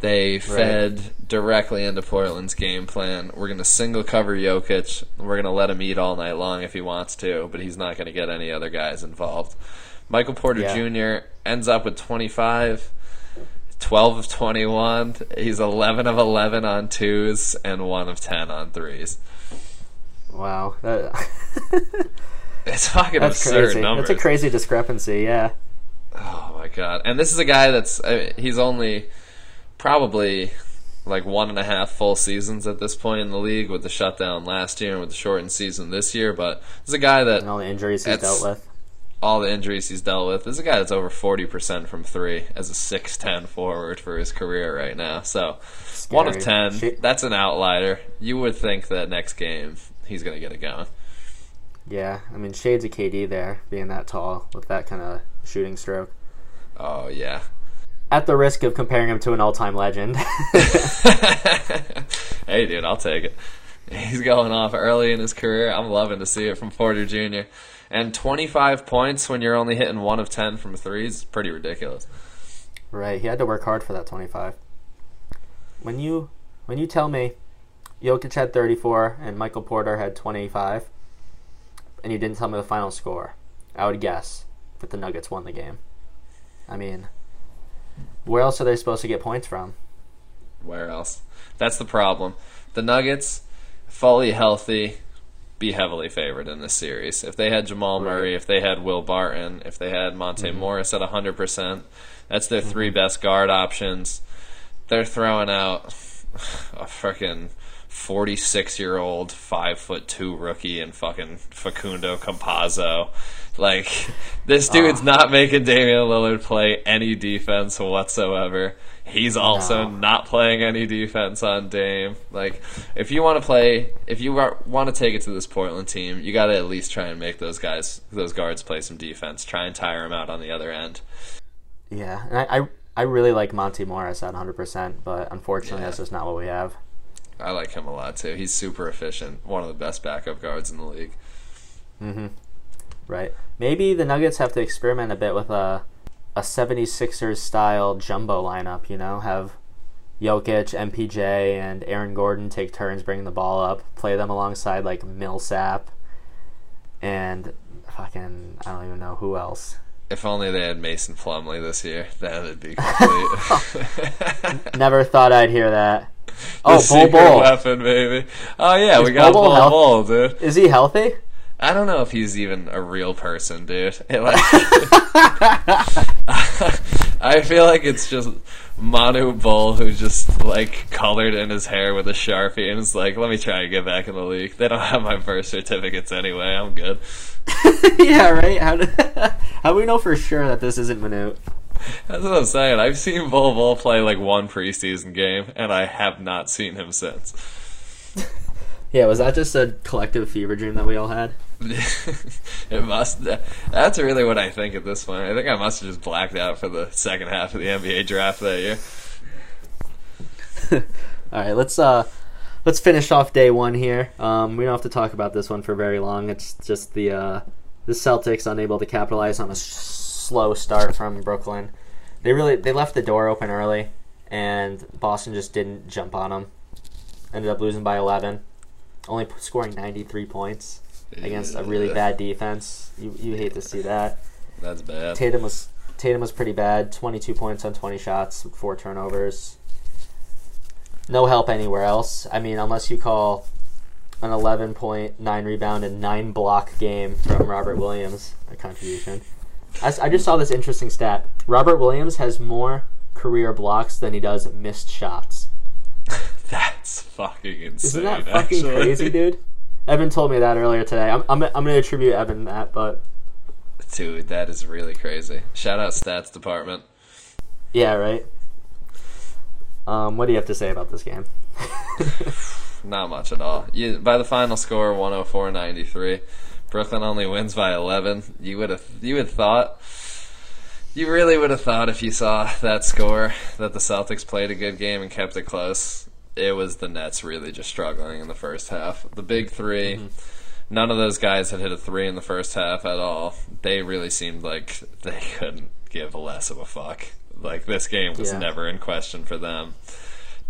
They fed directly into Portland's game plan. We're going to single cover Jokic. We're going to let him eat all night long if he wants to, but he's not going to get any other guys involved. Michael Porter Yeah. Jr. ends up with 25. 12 of 21. He's 11 of 11 on twos and 1 of 10 on threes. Wow, that, It's fucking that's absurd crazy. numbers. That's a crazy discrepancy. Yeah. Oh my god! And this is a guy that's uh, he's only probably like one and a half full seasons at this point in the league with the shutdown last year and with the shortened season this year. But this is a guy that And all the injuries he's dealt with. all the injuries he's dealt with. This is a guy that's over forty percent from three as a six ten forward for his career right now. So one of ten. That's an outlier. You would think that next game he's gonna get it going. Yeah, I mean, shades of KD there, being that tall with that kind of shooting stroke. Oh yeah. At the risk of comparing him to an all-time legend. hey, dude, I'll take it. He's going off early in his career. I'm loving to see it from Porter Jr. And 25 points when you're only hitting one of 10 from threes is pretty ridiculous. right, he had to work hard for that 25. When you when you tell me Jokic had 34 and Michael Porter had 25, and you didn't tell me the final score, I would guess that the Nuggets won the game. I mean, where else are they supposed to get points from? Where else? That's the problem. The Nuggets, fully healthy, be heavily favored in this series. If they had Jamal Murray, if they had Will Barton, if they had Monte mm-hmm. Morris at 100%, that's their three mm-hmm. best guard options. They're throwing out oh, a freaking 46 year old, 5 foot 2 rookie and fucking Facundo Campazzo. Like, this dude's ah. not making Damian Lillard play any defense whatsoever. He's also No. not playing any defense on Dame. Like, if you want to play, if you want to take it to this Portland team, you got to at least try and make those guys, those guards, play some defense. Try and tire them out on the other end. Yeah, and I, I, I really like Monte Morris at 100%, but unfortunately, Yeah. that's just not what we have. I like him a lot too. He's super efficient. One of the best backup guards in the league. Mhm. Right. Maybe the Nuggets have to experiment a bit with a a 76ers style jumbo lineup, you know, have Jokic, MPJ, and Aaron Gordon take turns bringing the ball up, play them alongside like Millsap and fucking I don't even know who else. If only they had Mason Plumlee this year, that would be complete. Never thought I'd hear that. Oh, secret Bol. weapon, baby. Oh yeah, we got Bol Bol Bol Bol, dude. Is he healthy? I don't know if he's even a real person, dude. Like, I feel like it's just Manute Bol who just like colored in his hair with a sharpie and is like, "Let me try and get back in the league." They don't have my birth certificates anyway. I'm good. yeah, right. How do how do we know for sure that this isn't Manute? That's what I'm saying. I've seen Bol Bol play like one preseason game, and I have not seen him since. Yeah, was that just a collective fever dream that we all had? it must. That's really what I think at this point. I think I must have just blacked out for the second half of the NBA draft that year. All right, let's uh let's finish off day one here. Um, we don't have to talk about this one for very long. It's just the uh, the Celtics unable to capitalize on a slow start from Brooklyn. They really they left the door open early, and Boston just didn't jump on them. Ended up losing by 11, only scoring 93 points against a really bad defense. You you hate to see that. That's bad. Tatum was Tatum was pretty bad. 22 points on 20 shots, four turnovers. No help anywhere else. I mean, unless you call an 11 point, 9 rebound, and 9 block game from Robert Williams a contribution. I just saw this interesting stat. Robert Williams has more career blocks than he does missed shots. That's fucking insane. Isn't that fucking actually. crazy, dude? Evan told me that earlier today. I'm, I'm, I'm going to attribute Evan that, but Dude, that is really crazy. Shout out stats department. yeah, right. Um, what do you have to say about this game? Not much at all. You, by the final score, 104-93, Brooklyn only wins by 11. You would have you would thought you really would have thought if you saw that score that the Celtics played a good game and kept it close. It was the Nets really just struggling in the first half. The big mm-hmm. 3 mm-hmm. none of those guys had hit a three in the first half at all. They really seemed like they couldn't give less of a fuck. Like this game was Yeah. never in question for them.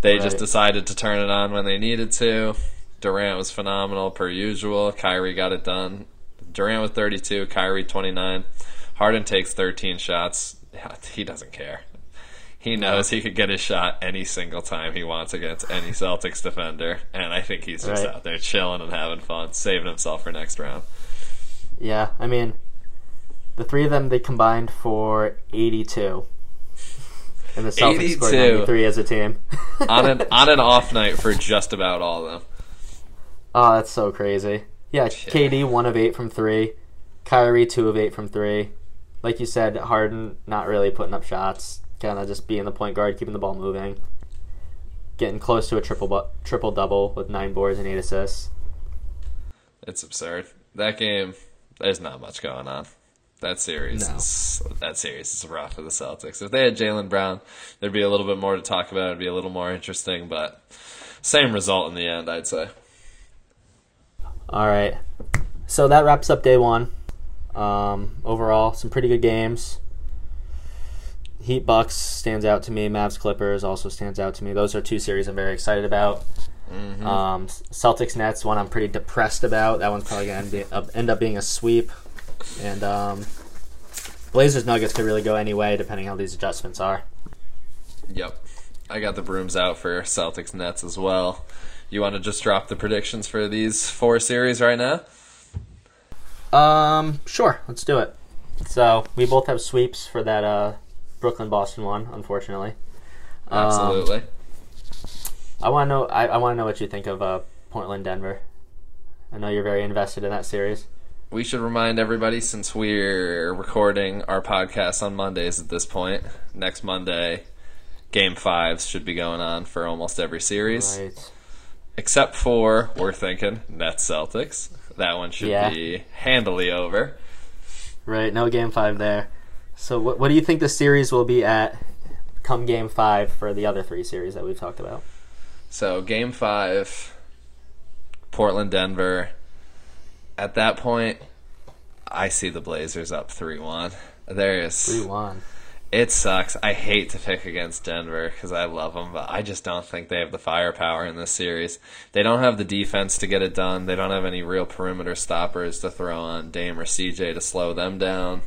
They just decided to turn it on when they needed to. Durant was phenomenal per usual. Kyrie got it done. Durant was 32, Kyrie 29. Harden takes 13 shots. He doesn't care. He knows he could get his shot any single time he wants against any Celtics defender, and I think he's just Right. out there chilling and having fun, saving himself for next round. Yeah, I mean, the three of them they combined for 82, and the Celtics scored 82. 93 as a team. on an on an off night for just about all of them. oh, that's so crazy. Yeah, KD one of eight from three, Kyrie two of eight from three. Like you said, Harden not really putting up shots, kind of just being the point guard, keeping the ball moving, getting close to a triple bu- triple double with nine boards and eight assists. It's absurd. That game, there's not much going on. That series No. is that series is rough for the Celtics. If they had Jaylen Brown, there'd be a little bit more to talk about. It'd be a little more interesting, but same result in the end, I'd say. All right. So that wraps up day one. Um, overall, some pretty good games. Heat Bucks stands out to me. Mavs Clippers also stands out to me. Those are two series I'm very excited about. Um, Celtics Nets one I'm pretty depressed about. That one's probably gonna be, uh, end up being a sweep. And um, Blazers Nuggets could really go any way depending how these adjustments are. Yep. I got the brooms out for Celtics Nets as well. You want to just drop the predictions for these four series right now? Um, sure, let's do it. So we both have sweeps for that uh, Brooklyn Boston one, unfortunately. Um, Absolutely. I want to know. I, I want to know what you think of uh, Portland Denver. I know you're very invested in that series. we should remind everybody since we're recording our podcast on Mondays at this point. Next Monday, game fives should be going on for almost every series, Right. except for we're thinking Nets Celtics. That one should Yeah. be handily over. Right. No game five there. So what what do you think the series will be at? Come game five for the other three series that we've talked about. So game five, Portland Denver. At that point, I see the Blazers up three one. There's Three one. It sucks. I hate to pick against Denver because I love them, but I just don't think they have the firepower in this series. They don't have the defense to get it done. They don't have any real perimeter stoppers to throw on Dame or CJ to slow them down.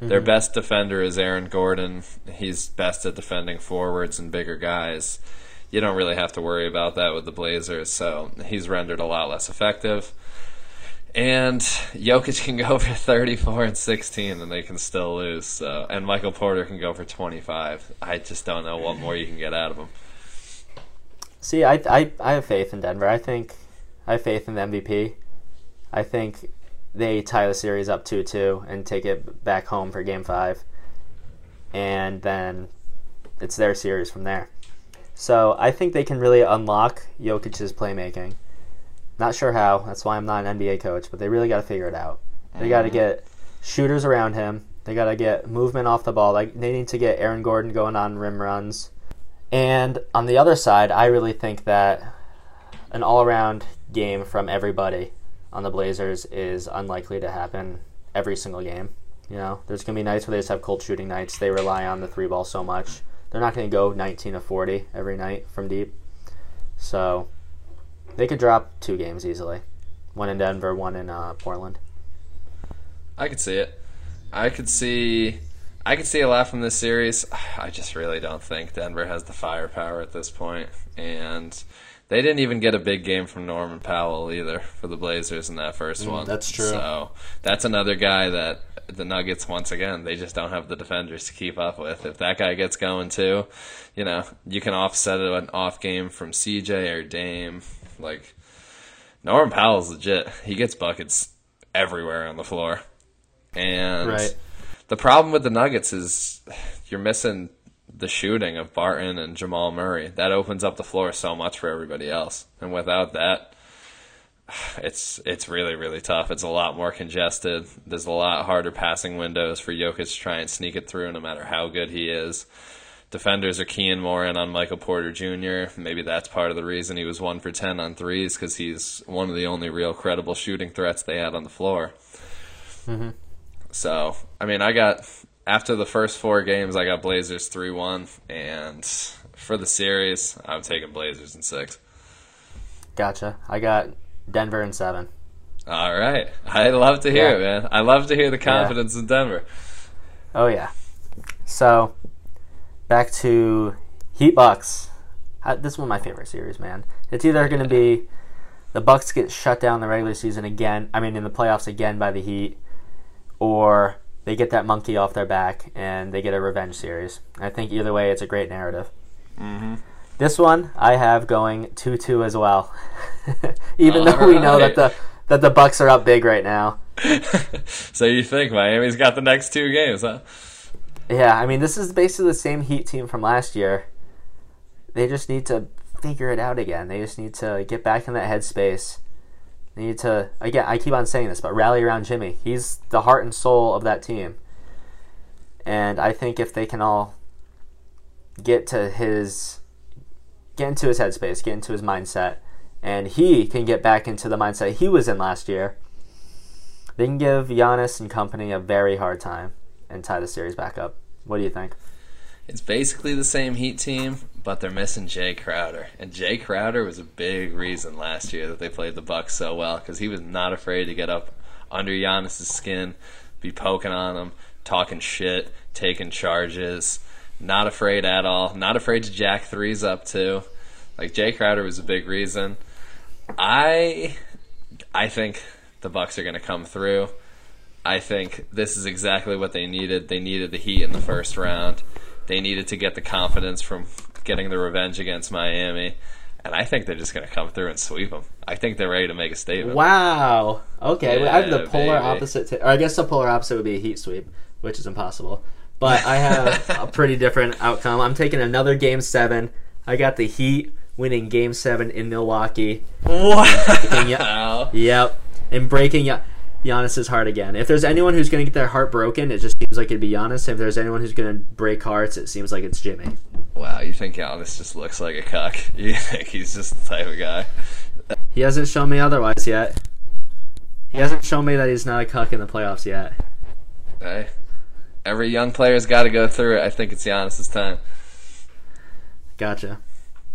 Their mm-hmm. best defender is Aaron Gordon. He's best at defending forwards and bigger guys. You don't really have to worry about that with the Blazers, so he's rendered a lot less effective. And Jokic can go for 34 and 16 and they can still lose. So, and Michael Porter can go for 25. I just don't know what more you can get out of him. See, I, I I have faith in Denver. I think I have faith in the MVP. I think they tie the series up two two and take it back home for Game Five, and then it's their series from there. So I think they can really unlock Jokic's playmaking. Not sure how. That's why I'm not an NBA coach, but they really got to figure it out. They got to mm-hmm. get shooters around him. They got to get movement off the ball. Like they need to get Aaron Gordon going on rim runs. And on the other side, I really think that an all-around game from everybody on the Blazers is unlikely to happen every single game. You know, there's gonna be nights where they just have cold shooting nights. They rely on the three ball so much. They're not going to go 19 to 40 every night from deep. So they could drop two games easily. One in Denver, one in uh, Portland. I could see it. I could see I could see a lot from this series. I just really don't think Denver has the firepower at this point and they didn't even get a big game from Norman Powell either for the Blazers in that first mm, one. that's true. So that's another guy that the Nuggets once again they just don't have the defenders to keep up with. If that guy gets going too, you know you can offset an off game from CJ or Dame. Like Norman Powell's legit. He gets buckets everywhere on the floor, and Right. the problem with the Nuggets is you're missing the shooting of Barton and Jamal Murray. That opens up the floor so much for everybody else. And without that, it's it's really really tough. It's a lot more congested. There's a lot harder passing windows for Jokic to try and sneak it through, no matter how good he is. Defenders are keying more in on Michael Porter Jr. Maybe that's part of the reason he was one for ten on threes because he's one of the only real credible shooting threats they had on the floor. Mm-hmm. So, I mean, I got after the first four games, I got Blazers three one, and for the series, I'm taking Blazers in six. Gotcha. I got Denver in seven. All right, I love to hear Yeah. it, man. I love to hear the confidence in Denver. Oh yeah. So back to Heat Bucks. Uh, This is one of my favorite series, man. It's either going to be the Bucks get shut down the regular season again. I mean, in the playoffs again by the Heat, or they get that monkey off their back and they get a revenge series. I think either way, it's a great narrative. Mm-hmm. This one I have going two two as well, even though we know that the that the Bucks are up big right now. so you think Miami's got the next two games, huh? Yeah, I mean, this is basically the same Heat team from last year. They just need to figure it out again. They just need to get back in that headspace. Need to, again, I keep on saying this, but rally around Jimmy. He's the heart and soul of that team. And I think if they can all get to his, get into his headspace, get into his mindset, and he can get back into the mindset he was in last year, they can give Giannis and company a very hard time and tie the series back up. What do you think? It's basically the same Heat team, but they're missing Jae Crowder, and Jae Crowder was a big reason last year that they played the Bucks so well because he was not afraid to get up under Giannis' skin, be poking on him, talking shit, taking charges, not afraid at all, not afraid to jack threes up too. Like Jae Crowder was a big reason. I, I think the Bucks are going to come through. I think this is exactly what they needed. They needed the Heat in the first round. They needed to get the confidence from getting the revenge against Miami. And I think they're just going to come through and sweep them. I think they're ready to make a statement. Wow. Okay, I have the polar baby. opposite. T- or I guess the polar opposite would be a heat sweep, which is impossible. But I have a pretty different outcome. I'm taking another game seven. I got the Heat winning game seven in Milwaukee. Wow. Yep, and breaking Gian- Giannis's heart again. If there's anyone who's going to get their heart broken, it just seems like it'd be Giannis. If there's anyone who's going to break hearts, it seems like it's Jimmy. Wow, you think Giannis just looks like a cuck? You think he's just the type of guy? He hasn't shown me otherwise yet. He hasn't shown me that he's not a cuck in the playoffs yet. Hey, every young player's got to go through it. I think it's Giannis's time. Gotcha.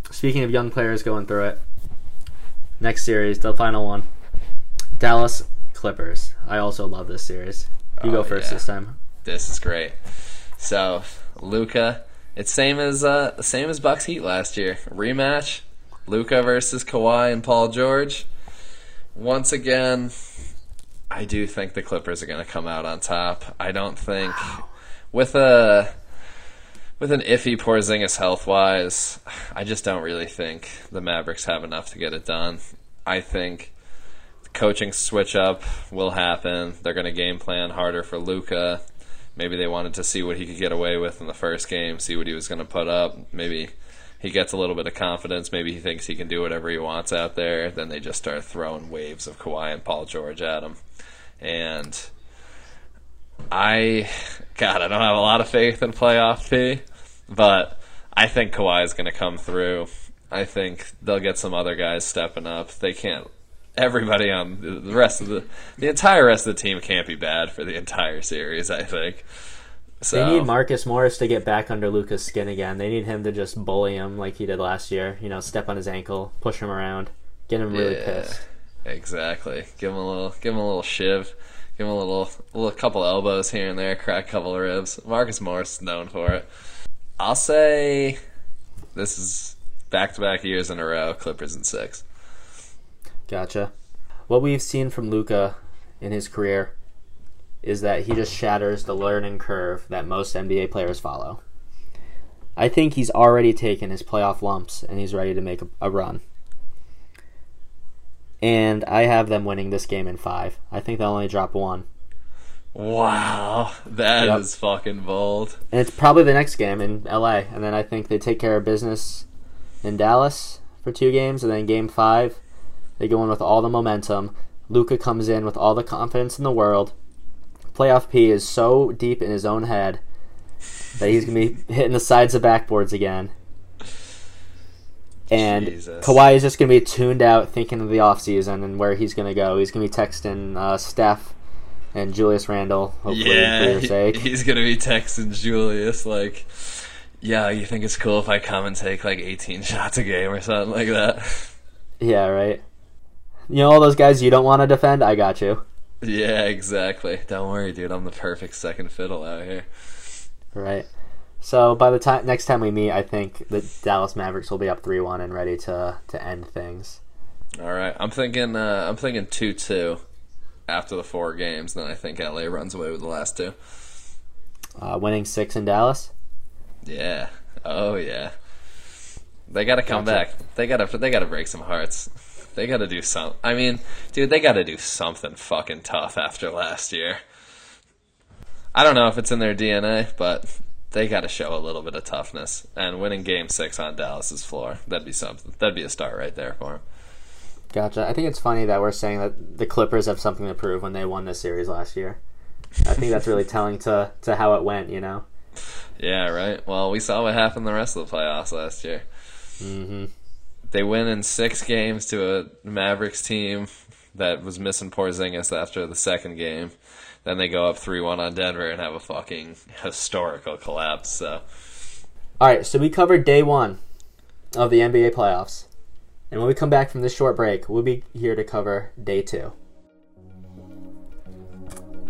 Speaking of young players going through it, next series, the final one, Dallas Clippers. I also love this series. You Oh, go first yeah. this time. This is great. So, Luka, it's same as uh same as Bucks Heat last year. Rematch. Luka versus Kawhi and Paul George. Once again, I do think the Clippers are going to come out on top. I don't think with a with an iffy Porzingis health wise, I just don't really think the Mavericks have enough to get it done. I think coaching switch up will happen. They're going to game plan harder for Luka. Maybe they wanted to see what he could get away with in the first game, see what he was going to put up. Maybe he gets a little bit of confidence. Maybe he thinks he can do whatever he wants out there. Then they just start throwing waves of Kawhi and Paul George at him. And I, God, I don't have a lot of faith in playoff P, but I think Kawhi is going to come through. I think they'll get some other guys stepping up. They can't. Everybody on the- the rest of the the entire rest of the team can't be bad for the entire series. I think. So They need Marcus Morris to get back under Luka's skin again. They need him to just bully him like he did last year. You know, step on his ankle, push him around, get him really Yeah. pissed. Exactly. Give him a little. Give him a little shiv. Give him a little, a little couple elbows here and there. Crack a couple of ribs. Marcus Morris is known for it. I'll say this is back to back years in a row. Clippers in six. Gotcha. What we've seen from Luka in his career is that he just shatters the learning curve that most NBA players follow. I think he's already taken his playoff lumps and he's ready to make a, a run. And I have them winning this game in five. I think they'll only drop one. Wow, that is Yep. fucking bold. And it's probably the next game in LA. And then I think they take care of business in Dallas for two games. And then game five, they go in with all the momentum. Luka comes in with all the confidence in the world. Playoff P is so deep in his own head that he's going to be hitting the sides of backboards again. And Jesus. Kawhi is just going to be tuned out thinking of the offseason and where he's going to go. He's going to be texting uh, Steph and Julius Randle. hopefully, for Yeah, your he- sake. he's gonna be texting Julius like, "Yeah, you think it's cool if I come and take like 18 shots a game or something like that?" Yeah, right. You know all those guys you don't want to defend? I got you. Yeah, exactly. Don't worry, dude. I'm the perfect second fiddle out here. Right. So by the time next time we meet, I think the Dallas Mavericks will be up three one and ready to to end things. All right, I'm thinking. Uh, I'm thinking two two after the four games. Then I think LA runs away with the last two. Uh, winning six in Dallas. Yeah. Oh yeah. They got to come Gotcha. back. They got to. They got to break some hearts. They got to do some. I mean, dude, they got to do something fucking tough after last year. I don't know if it's in their DNA, but they got to show a little bit of toughness. And winning Game Six on Dallas's floor, that'd be something. That'd be a start right there for them. Gotcha. I think it's funny that we're saying that the Clippers have something to prove when they won this series last year. I think that's really telling to to how it went. You know. Yeah, right. Well, we saw what happened the rest of the playoffs last year. hmm They win in six games to a Mavericks team that was missing Porzingis after the second game. Then they go up three one on Denver and have a fucking historical collapse. So All right. So we covered day one of the NBA playoffs, and when we come back from this short break, we'll be here to cover day two.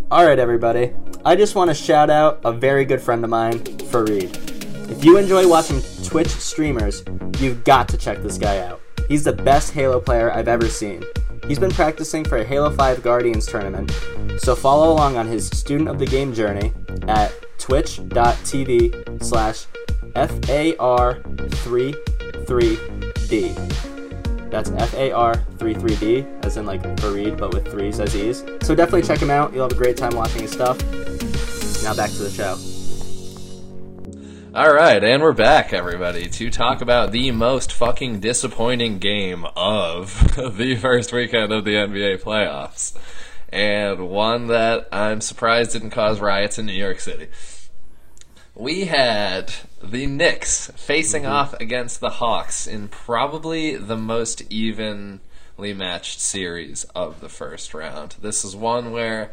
All right, everybody. I just want to shout out a very good friend of mine, Fareed. If you enjoy watching Twitch streamers, you've got to check this guy out. He's the best Halo player I've ever seen. He's been practicing for a Halo 5 Guardians tournament, so follow along on his student of the game journey at twitch.tv slash FAR33D. That's FAR33D, as in like Fareed, but with threes as E's. So definitely check him out. You'll have a great time watching his stuff. Now back to the show. All right, and we're back, everybody, to talk about the most fucking disappointing game of the first weekend of the NBA playoffs, and one that I'm surprised didn't cause riots in New York City. We had the Knicks facing mm-hmm. off against the Hawks in probably the most evenly matched series of the first round. This is one where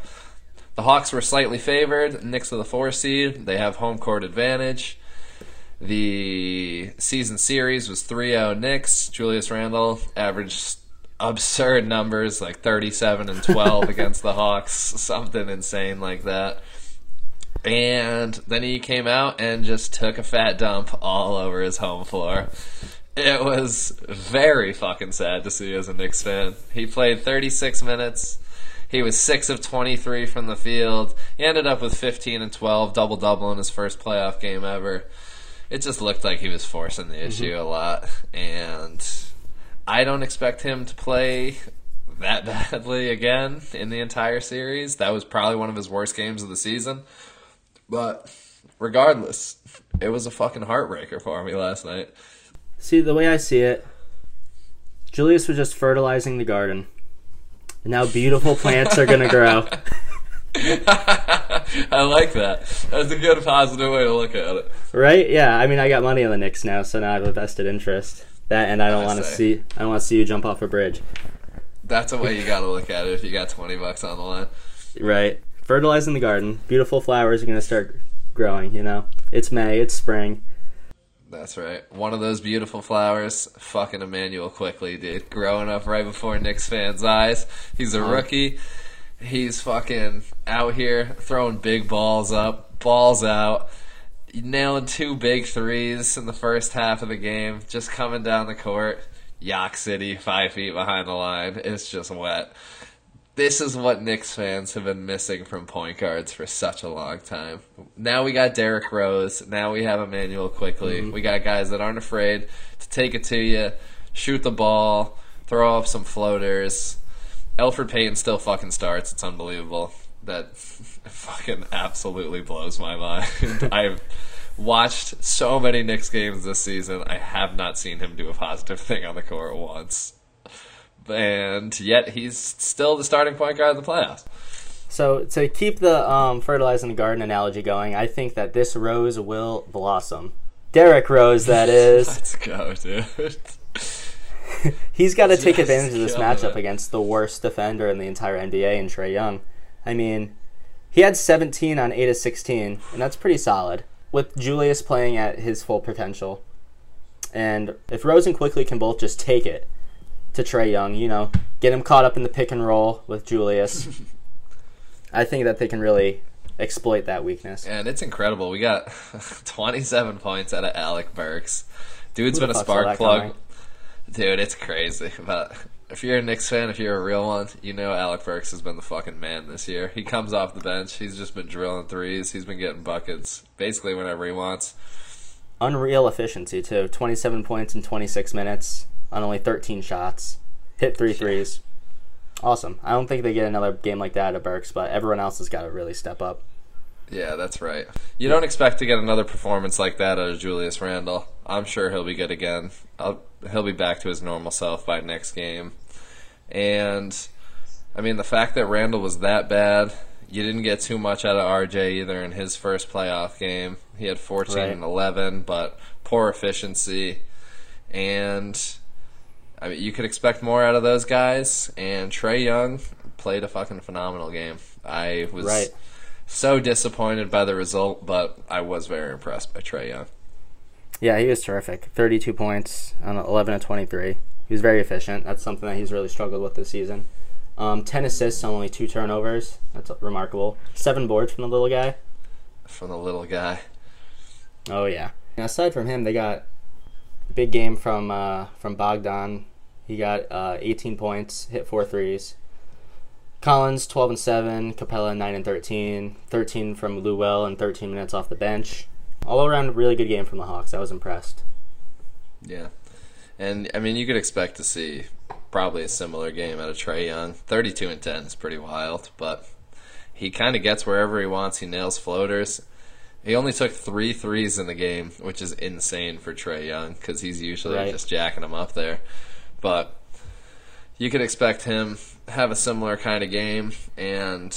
the Hawks were slightly favored. Knicks are the four seed. They have home court advantage. The season series was 3 0 Knicks. Julius Randle averaged absurd numbers like 37 and 12 against the Hawks, something insane like that. And then he came out and just took a fat dump all over his home floor. It was very fucking sad to see as a Knicks fan. He played 36 minutes. He was 6 of 23 from the field. He ended up with 15 and 12, double double in his first playoff game ever. It just looked like he was forcing the issue mm-hmm. a lot. And I don't expect him to play that badly again in the entire series. That was probably one of his worst games of the season. But regardless, it was a fucking heartbreaker for me last night. See, the way I see it, Julius was just fertilizing the garden. And now beautiful plants are going to grow. I like that. That's a good positive way to look at it. Right? Yeah, I mean, I got money on the Knicks now, so now I have a vested interest. That and I don't want to see. I don't want to see you jump off a bridge. That's a way you gotta look at it if you got 20 bucks on the line. Right. Fertilizing the garden. Beautiful flowers are going to start growing. You know, it's May, it's spring. That's right. One of those beautiful flowers, fucking Immanuel Quickley, dude. Growing up right before Knicks fans' eyes. He's a uh-huh. rookie. He's fucking out here throwing big balls up, balls out, nailing two big threes in the first half of the game, just coming down the court. Yak City, five feet behind the line. It's just wet. This is what Knicks fans have been missing from point guards for such a long time. Now we got Derrick Rose. Now we have Immanuel Quickley. Mm-hmm. We got guys that aren't afraid to take it to you, shoot the ball, throw up some floaters. Elfrid Payton still fucking starts. It's unbelievable. That fucking absolutely blows my mind. I've watched so many Knicks games this season. I have not seen him do a positive thing on the court once. And yet he's still the starting point guard of the playoffs. So to keep the um, fertilizing the garden analogy going, I think that this rose will blossom. Derrick Rose, that is. Let's go, dude. He's got to take Just advantage of this matchup it. against the worst defender in the entire NBA, and Trae Young. I mean, he had 17 on 8 of 16, and that's pretty solid. With Julius playing at his full potential, and if Rose and Quickley can both just take it to Trae Young, you know, get him caught up in the pick and roll with Julius, I think that they can really exploit that weakness. And it's incredible. We got 27 points out of Alec Burks. Dude's Who been a spark plug. coming? Dude, it's crazy. But if you're a Knicks fan, if you're a real one, you know Alec Burks has been the fucking man this year. He comes off the bench. He's just been drilling threes. He's been getting buckets basically whenever he wants. Unreal efficiency too. 27 points in 26 minutes on only 13 shots. Hit three threes. Awesome. I don't think they get another game like that at Burks, but everyone else has got to really step up. Yeah, that's right. You don't expect to get another performance like that out of Julius Randle. I'm sure he'll be good again. I'll, he'll be back to his normal self by next game. And I mean, the fact that Randle was that bad, you didn't get too much out of RJ either in his first playoff game. He had 14 Right. and 11, but poor efficiency. And I mean, you could expect more out of those guys. And Trae Young played a fucking phenomenal game. I was Right. So disappointed by the result, but I was very impressed by Trae Young. Yeah, he was terrific. 32 points on 11 of 23. He was very efficient. That's something that he's really struggled with this season. Um, 10 assists on only two turnovers. That's remarkable. Seven boards from the little guy. From the little guy. Oh yeah. And aside from him, they got a big game from uh, from Bogdan. He got uh, 18 points, hit four threes. Collins 12 and 7, Capela 9 and 13, 13 from Lou Will and 13 minutes off the bench. All around really good game from the Hawks. I was impressed. Yeah. And I mean, you could expect to see probably a similar game out of Trae Young. 32 and 10 is pretty wild, but he kind of gets wherever he wants. He nails floaters. He only took three threes in the game, which is insane for Trae Young because he's usually Right. just jacking them up there. But you could expect him have a similar kind of game, and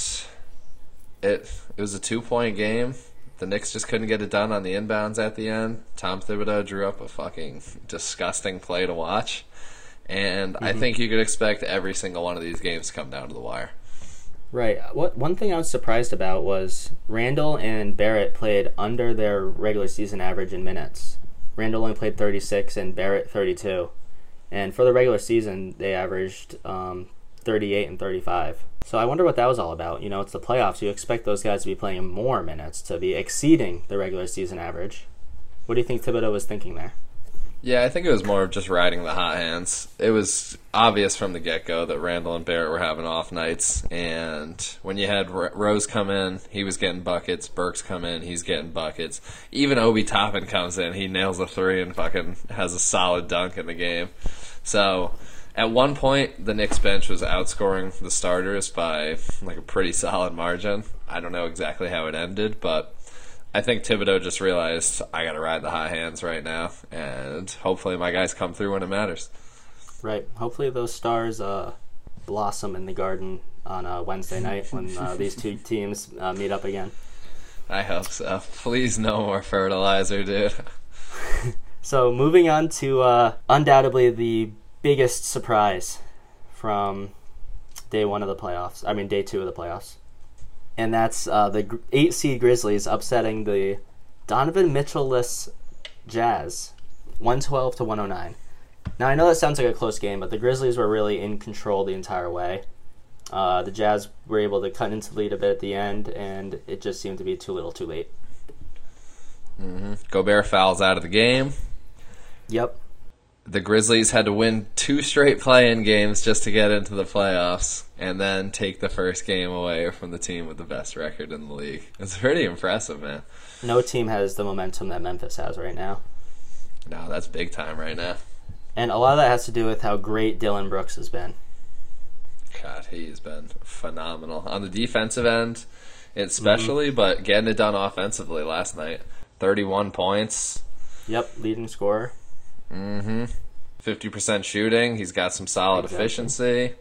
it it was a two point game. The Knicks just couldn't get it done on the inbounds at the end. Tom Thibodeau drew up a fucking disgusting play to watch, and I think you could expect every single one of these games to come down to the wire. Right. What one thing I was surprised about was Randle and Barrett played under their regular season average in minutes. Randle only played 36 and Barrett 32. And for the regular season, they averaged um, 38 and 35. So I wonder what that was all about. You know, it's the playoffs. You expect those guys to be playing more minutes, to be exceeding the regular season average. What do you think Thibodeau was thinking there? Yeah, I think it was more of just riding the hot hands. It was obvious from the get go that Randle and Barrett were having off nights, and when you had Rose come in, he was getting buckets. Burks come in, he's getting buckets. Even Obi Toppin comes in, he nails a three and fucking has a solid dunk in the game. So at one point, the Knicks bench was outscoring the starters by like a pretty solid margin. I don't know exactly how it ended, but I think Thibodeau just realized I got to ride the hot hands right now, and hopefully my guys come through when it matters. Right. Hopefully those stars uh, blossom in the garden on uh, Wednesday night when uh, these two teams uh, meet up again. I hope so. Please, no more fertilizer, dude. So moving on to uh, undoubtedly the biggest surprise from day one of the playoffs. I mean, day two of the playoffs. and that's uh, the eight seed Grizzlies upsetting the Donovan Mitchell-less Jazz, one twelve to one hundred nine. Now I know that sounds like a close game, but the Grizzlies were really in control the entire way. Uh, the Jazz were able to cut into the lead a bit at the end, and it just seemed to be too little, too late. Mm-hmm. Gobert fouls out of the game. Yep. The Grizzlies had to win two straight play-in games just to get into the playoffs, and then take the first game away from the team with the best record in the league. It's pretty impressive, man. No team has the momentum that Memphis has right now. No, that's big time right now. And a lot of that has to do with how great Dillon Brooks has been. God, he's been phenomenal on the defensive end, mm-hmm. especially, but getting it done offensively last night. Thirty-one points, Yep, leading scorer. Mm-hmm. fifty percent shooting. He's got some solid Exactly. efficiency,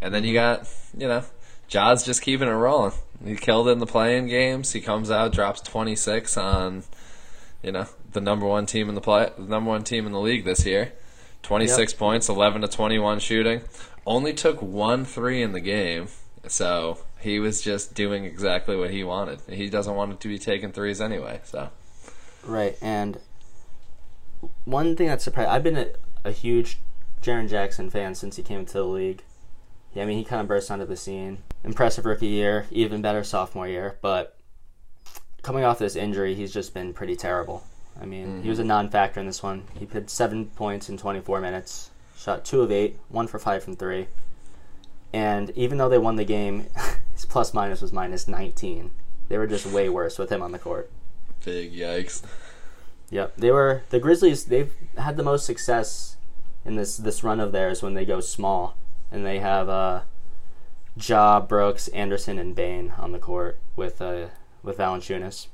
and then you got you know, Jaws just keeping it rolling. He killed it in the play-in games. He comes out, drops twenty-six on, you know, the number one team in the play, the number one team in the league this year. Twenty-six points, eleven to twenty-one shooting. Only took one three in the game, so he was just doing exactly what he wanted. He doesn't want it to be taking threes anyway. So Right, and one thing that surprised I've been a, a huge Jaren Jackson fan since he came into the league. Yeah, I mean he kind of burst onto the scene. Impressive rookie year, even better sophomore year, but coming off this injury, he's just been pretty terrible. I mean, he was a mm-hmm. non-factor in this one. He had seven points in 24 minutes, shot two of eight, one for five from three, and even though they won the game, his plus minus was minus 19. They were just way worse with him on the court. big yikes. Yep, they were the Grizzlies. They've had the most success in this this run of theirs when they go small, and they have uh, Ja, Brooks, Anderson, and Bane on the court with uh, with Valanciunas.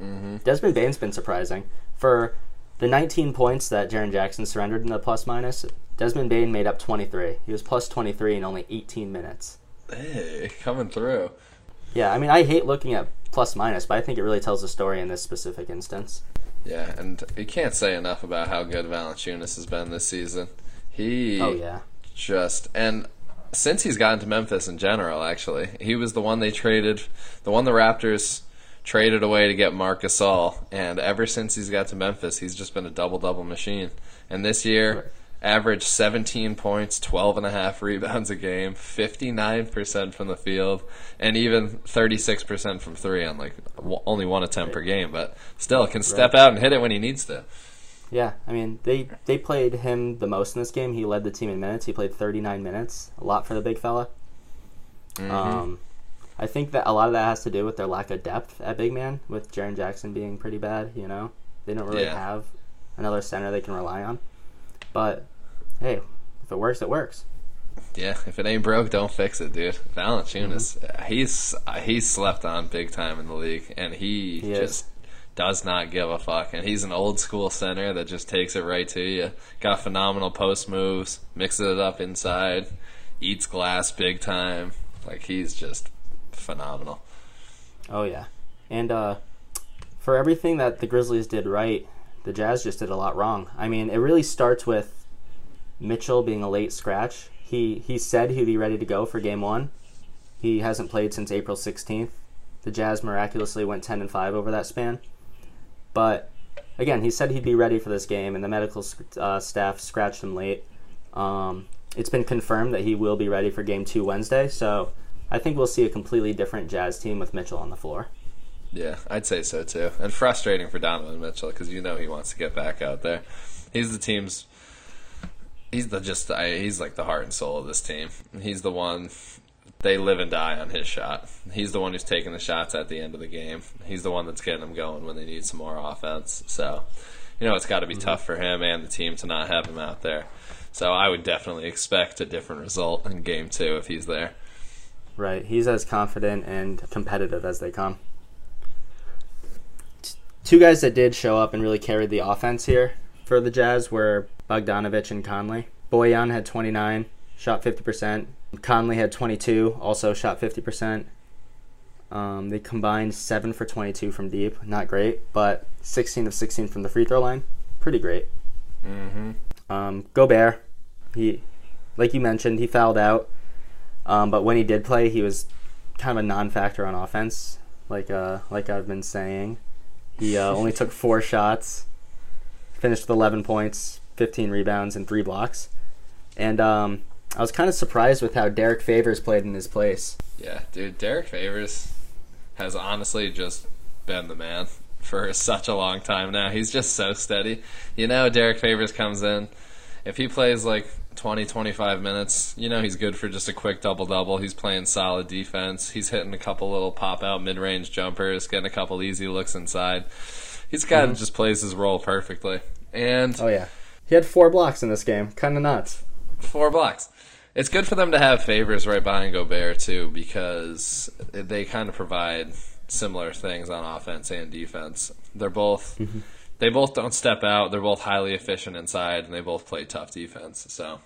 Mm-hmm. Desmond Bane's been surprising for the 19 points that Jaren Jackson surrendered in the plus minus. Desmond Bane made up 23. He was plus 23 in only 18 minutes. Hey, coming through. Yeah, I mean, I hate looking at plus minus, but I think it really tells a story in this specific instance. Yeah, and you can't say enough about how good Valanciunas has been this season. He Oh yeah, just and since he's gotten to Memphis in general, actually, he was the one they traded, the one the Raptors traded away to get Marc Gasol, and ever since he's got to Memphis, he's just been a double double machine. And this year. Averaged 17 points, 12 and a half rebounds a game, 59% from the field, and even 36% from three on like w- only one attempt per game, but still can step out and hit it when he needs to. Yeah, I mean they they played him the most in this game. He led the team in minutes. He played 39 minutes, a lot for the big fella. Um, I think that a lot of that has to do with their lack of depth at big man, with Jaren Jackson being pretty bad. You know, they don't really Yeah. have another center they can rely on. But hey, if it works, it works. Yeah, if it ain't broke, don't fix it, dude. Valanciunas, uh, he's uh, he's slept on big time in the league, and he, He is. just does not give a fuck. And he's an old school center that just takes it right to you. Got phenomenal post moves, mixes it up inside, eats glass big time. Like he's just phenomenal. Oh yeah, and uh, for everything that the Grizzlies did right, the Jazz just did a lot wrong. I mean, it really starts with Mitchell being a late scratch. He he said he'd be ready to go for Game One. He hasn't played since April sixteenth. The Jazz miraculously went ten and five over that span, but again, he said he'd be ready for this game, and the medical uh, staff scratched him late. Um, it's been confirmed that he will be ready for Game Two Wednesday, so I think we'll see a completely different Jazz team with Mitchell on the floor. Yeah, I'd say so too. And frustrating for Donovan Mitchell because you know he wants to get back out there. He's the team's. He's the just. I, he's like the heart and soul of this team. He's the one. They live and die on his shot. He's the one who's taking the shots at the end of the game. He's the one that's getting them going when they need some more offense. So, you know, it's got to be mm-hmm. tough for him and the team to not have him out there. So I would definitely expect a different result in game two if he's there. Right. He's as confident and competitive as they come. Two guys that did show up and really carried the offense here for the Jazz were Bogdanovich and Conley. Bojan had 29, shot 50%. Conley had 22, also shot 50%. Um, they combined 7 for 22 from deep. Not great, but 16 of 16 from the free throw line. Pretty great. Mm-hmm. Um, Gobert, he, like you mentioned, he fouled out. Um, but when he did play, he was kind of a non-factor on offense, like uh, like I've been saying. He uh, only took four shots, finished with 11 points, 15 rebounds, and three blocks. And um, I was kind of surprised with how Derrick Favors played in his place. Yeah, dude, Derrick Favors has honestly just been the man for such a long time now. He's just so steady. You know, Derek Favors comes in. If he plays like 20, 25 minutes, you know he's good for just a quick double double. He's playing solid defense. He's hitting a couple little pop out mid range jumpers, getting a couple easy looks inside. He's kind of mhm. just plays his role perfectly. And Oh yeah, he had four blocks in this game. Kind of nuts. four blocks. It's good for them to have favors right behind Gobert too, because they kind of provide similar things on offense and defense. They're both mm-hmm. They both don't step out. They're both highly efficient inside, and they both play tough defense. So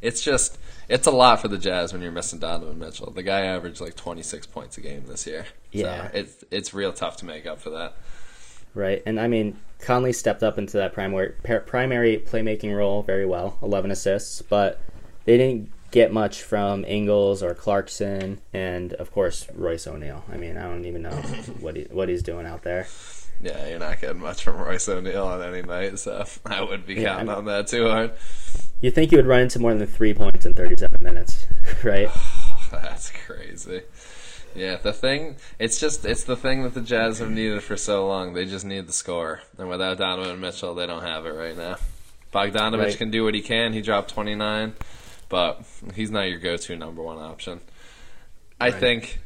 it's just it's a lot for the Jazz when you're missing Donovan Mitchell. The guy averaged like 26 points a game this year. Yeah. so it's it's real tough to make up for that. Right, and I mean Conley stepped up into that primary primary playmaking role very well, 11 assists, but they didn't get much from Ingles or Clarkson, and of course Royce O'Neale. I mean, I don't even know what he what he's doing out there. Yeah, you're not getting much from Royce O'Neale on any night, so I wouldn't be Yeah, counting I mean- on that too hard. You think you would run into more than three points in 37 minutes, right? That's crazy. Yeah, the thing it's just it's the thing that the Jazz have needed for so long. They just need the score. And without Donovan Mitchell, they don't have it right now. Bogdanovich Right. can do what he can. He dropped 29, but he's not your go-to number one option. I Right. think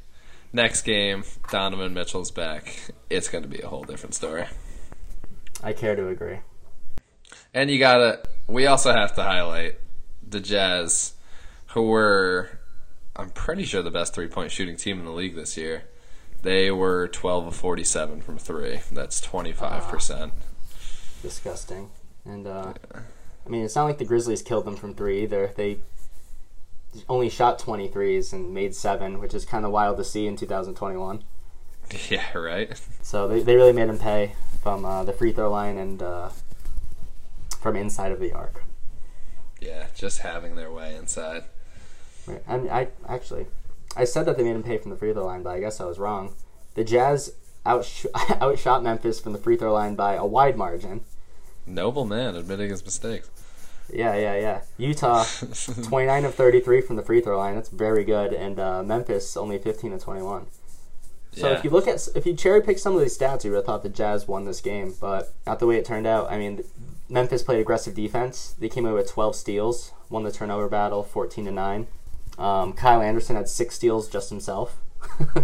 next game Donovan Mitchell's back. It's going to be a whole different story. I care to agree. And you gotta. We also have to highlight the Jazz, who were, I'm pretty sure, the best three point shooting team in the league this year. They were 12 of 47 from three. That's 25%. Disgusting. And uh, I mean, it's not like the Grizzlies killed them from three either. They only shot 23s and made seven, which is kind of wild to see in 2021. Yeah, right. So they, they really made him pay from uh, the free throw line and uh, from inside of the arc. Yeah, just having their way inside. Right. I, mean, I actually, I said that they made him pay from the free throw line, but I guess I was wrong. The Jazz outsh- outshot Memphis from the free throw line by a wide margin. Noble man admitting his mistakes. Yeah, yeah, yeah. Utah, 29 of 33 from the free throw line. That's very good. And uh, Memphis, only 15 of 21. So Yeah. if you look at, if you cherry pick some of these stats, you would have thought the Jazz won this game, but not the way it turned out. I mean, Memphis played aggressive defense. They came away with 12 steals, won the turnover battle, 14 to nine. Um, Kyle Anderson had six steals just himself.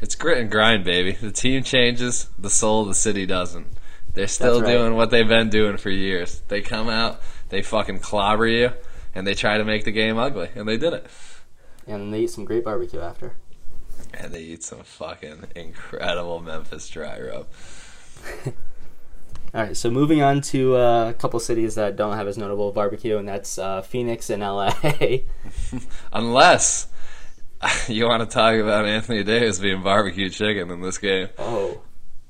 It's grit and grind, baby. The team changes, the soul of the city doesn't. They're still right. doing what they've been doing for years. They come out, they fucking clobber you, and they try to make the game ugly, and they did it. and they eat some great barbecue after. And they eat some fucking incredible Memphis dry rub. All right, so moving on to uh, a couple cities that don't have as notable barbecue, and that's uh, Phoenix and LA. Unless you want to talk about Anthony Davis being barbecue chicken in this game. oh,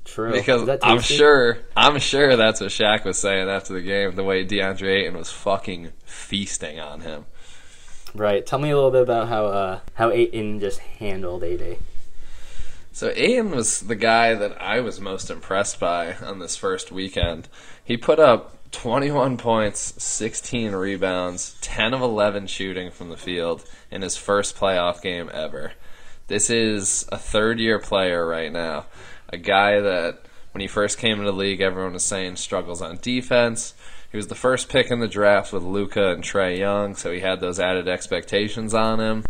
true. Because I'm sure, I'm sure that's what Shaq was saying after the game. The way DeAndre Ayton was fucking feasting on him. Right. Tell me a little bit about how uh, how Ayton just handled AD. So Ayton was the guy that I was most impressed by on this first weekend. He put up 21 points, 16 rebounds, 10 of 11 shooting from the field in his first playoff game ever. This is a third year player right now. A guy that when he first came into the league everyone was saying struggles on defense. He was the first pick in the draft with Luka and Trae Young, so he had those added expectations on him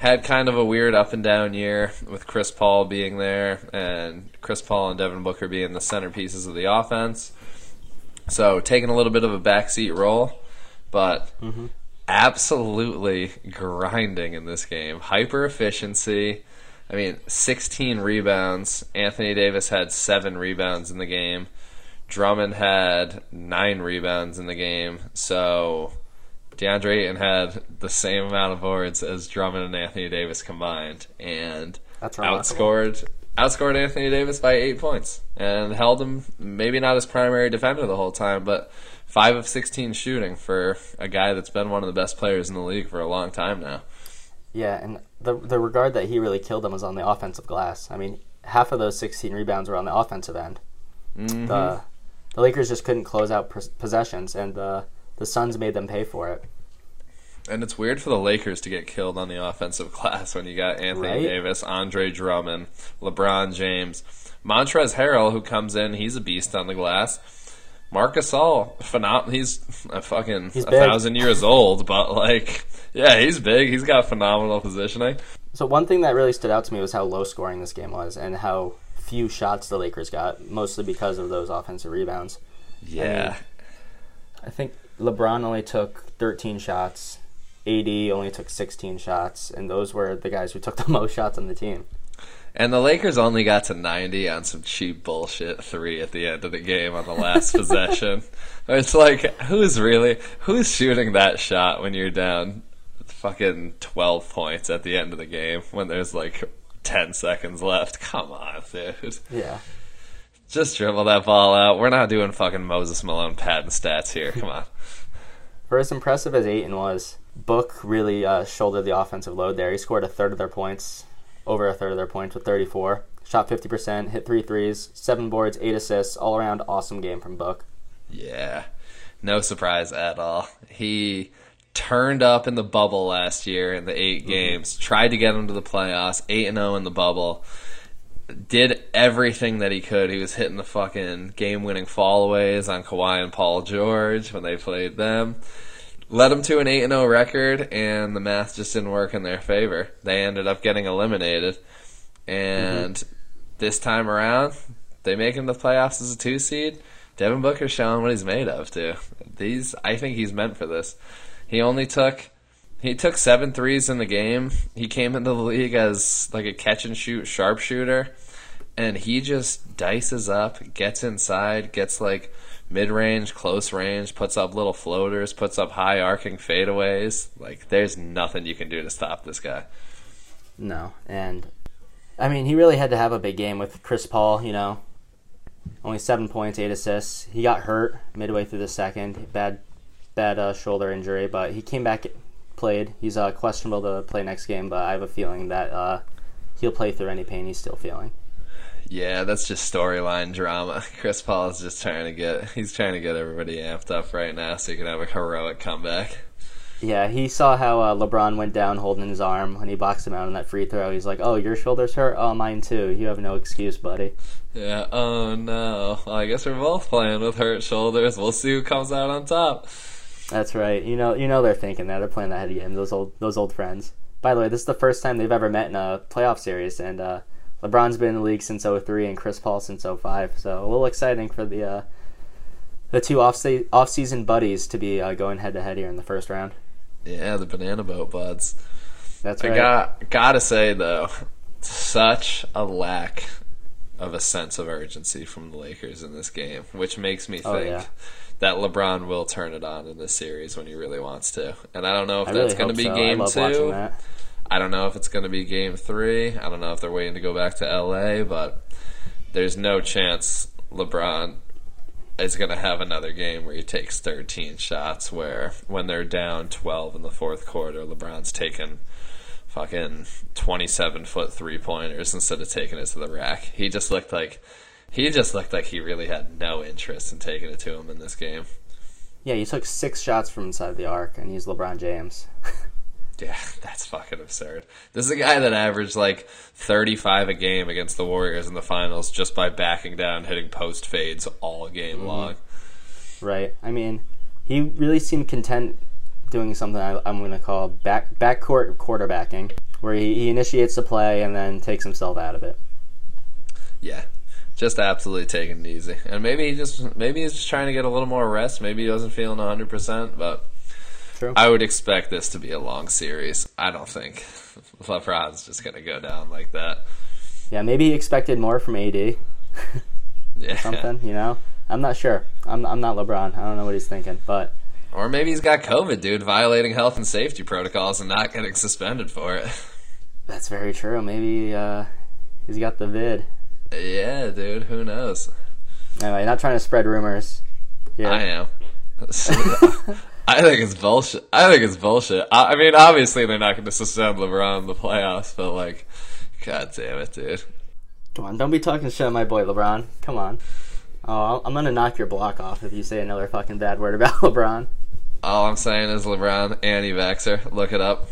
had kind of a weird up and down year with Chris Paul being there and Chris Paul and Devin Booker being the centerpieces of the offense. So taking a little bit of a backseat role, but mm-hmm. absolutely grinding in this game. Hyper efficiency. I mean, 16 rebounds. Anthony Davis had seven rebounds in the game. Drummond had nine rebounds in the game. So DeAndre Ayton had the same amount of boards as Drummond and Anthony Davis combined, and outscored outscored Anthony Davis by eight points, and held him maybe not his primary defender the whole time, but five of sixteen shooting for a guy that's been one of the best players in the league for a long time now. Yeah, and the the regard that he really killed them was on the offensive glass. I mean, half of those 16 rebounds were on the offensive end. Mm-hmm. The the Lakers just couldn't close out possessions, and the the Suns made them pay for it. And it's weird for the Lakers to get killed on the offensive glass when you got Anthony Right? Davis, Andre Drummond, LeBron James, Montrezl Harrell, who comes in, he's a beast on the glass. Marc Gasol, phenom- he's a fucking He's a thousand years old, but like, yeah, he's big. He's got phenomenal positioning. So one thing that really stood out to me was how low scoring this game was, and how few shots the Lakers got, mostly because of those offensive rebounds. Yeah, I think LeBron only took 13 shots. AD only took 16 shots, and those were the guys who took the most shots on the team. And the Lakers only got to 90 on some cheap bullshit three at the end of the game on the last possession. It's like, who's really, who's shooting that shot when you're down fucking 12 points at the end of the game when there's like 10 seconds left? Come on, dude. Yeah. Just dribble that ball out. We're not doing fucking Moses Malone patent stats here. Come on. For as impressive as Ayton was, Book really uh, shouldered the offensive load there. He scored a third of their points, over a third of their points with 34. Shot 50%, hit three threes, seven boards, eight assists, all around awesome game from Book. Yeah, no surprise at all. He turned up in the bubble last year in the 8 mm-hmm. games, tried to get him to the playoffs, eight and zero in the bubble. Did everything that he could. He was hitting the fucking game-winning fallaways on Kawhi and Paul George when they played them. Led them to an eight and zero record, and the math just didn't work in their favor. They ended up getting eliminated, and mm-hmm. this time around, they make him the playoffs as a two seed. Devin Booker's showing what he's made of too. These, I think he's meant for this. He only took he took seven threes in the game. He came into the league as like a catch and shoot sharpshooter, and he just dices up, gets inside, gets like mid range, close range, puts up little floaters, puts up high arcing fadeaways. Like there's nothing you can do to stop this guy. No, and I mean he really had to have a big game with Chris Paul. You know, only seven points, eight assists. He got hurt midway through the second, bad, bad uh, shoulder injury, but he came back, played. He's uh, questionable to play next game, but I have a feeling that uh, he'll play through any pain he's still feeling. Yeah, that's just storyline drama. Chris Paul is just trying to get he's trying to get everybody amped up right now so he can have a heroic comeback. Yeah, he saw how uh, LeBron went down holding his arm when he boxed him out on that free throw. He's like, "Oh, your shoulders hurt? Oh, mine too. You have no excuse, buddy." Yeah, oh no. Well, I guess we're both playing with hurt shoulders. We'll see who comes out on top. That's right. You know, you know they're thinking that they're playing that head game. Those old, those old friends. By the way, this is the first time they've ever met in a playoff series, and uh, LeBron's been in the league since 03 and Chris Paul since 05. So a little exciting for the uh, the two off off season buddies to be uh, going head to head here in the first round. Yeah, the banana boat buds. That's right. I got gotta say though, such a lack of a sense of urgency from the Lakers in this game, which makes me think Oh, yeah. that LeBron will turn it on in this series when he really wants to. And I don't know if I that's really going to be so. Game two. I don't know if it's going to be game three. I don't know if they're waiting to go back to LA, but there's no chance LeBron is going to have another game where he takes 13 shots. Where when they're down 12 in the fourth quarter, LeBron's taking fucking 27 foot three pointers instead of taking it to the rack. He just looked like he just looked like he really had no interest in taking it to him in this game. Yeah, he took six shots from inside the arc, and he's LeBron James. Yeah, that's fucking absurd. This is a guy that averaged like 35 a game against the Warriors in the finals just by backing down, hitting post fades all game mm-hmm. long. Right. I mean, he really seemed content doing something I, I'm going to call back backcourt quarterbacking, where he, he initiates the play and then takes himself out of it. Yeah, just absolutely taking it easy. And maybe he just maybe he's just trying to get a little more rest. Maybe he wasn't feeling 100, percent but True. I would expect this to be a long series. I don't think LeBron's just gonna go down like that. Yeah, maybe he expected more from AD. Yeah, Something, you know. I'm not sure. I'm I'm not LeBron. I don't know what he's thinking, but or maybe he's got COVID, dude, violating health and safety protocols and not getting suspended for it. that's very true. Maybe uh, he's got the vid. Yeah, dude, who knows? Anyway, not trying to spread rumors. Here. I am. I think it's bullshit. I think it's bullshit. I, I mean, obviously they're not going to suspend LeBron in the playoffs, but like, god damn it, dude. Come on, don't be talking shit on my boy LeBron. Come on. Oh, I'm gonna knock your block off if you say another fucking bad word about LeBron. All I'm saying is LeBron anti-vaxer. Look it up.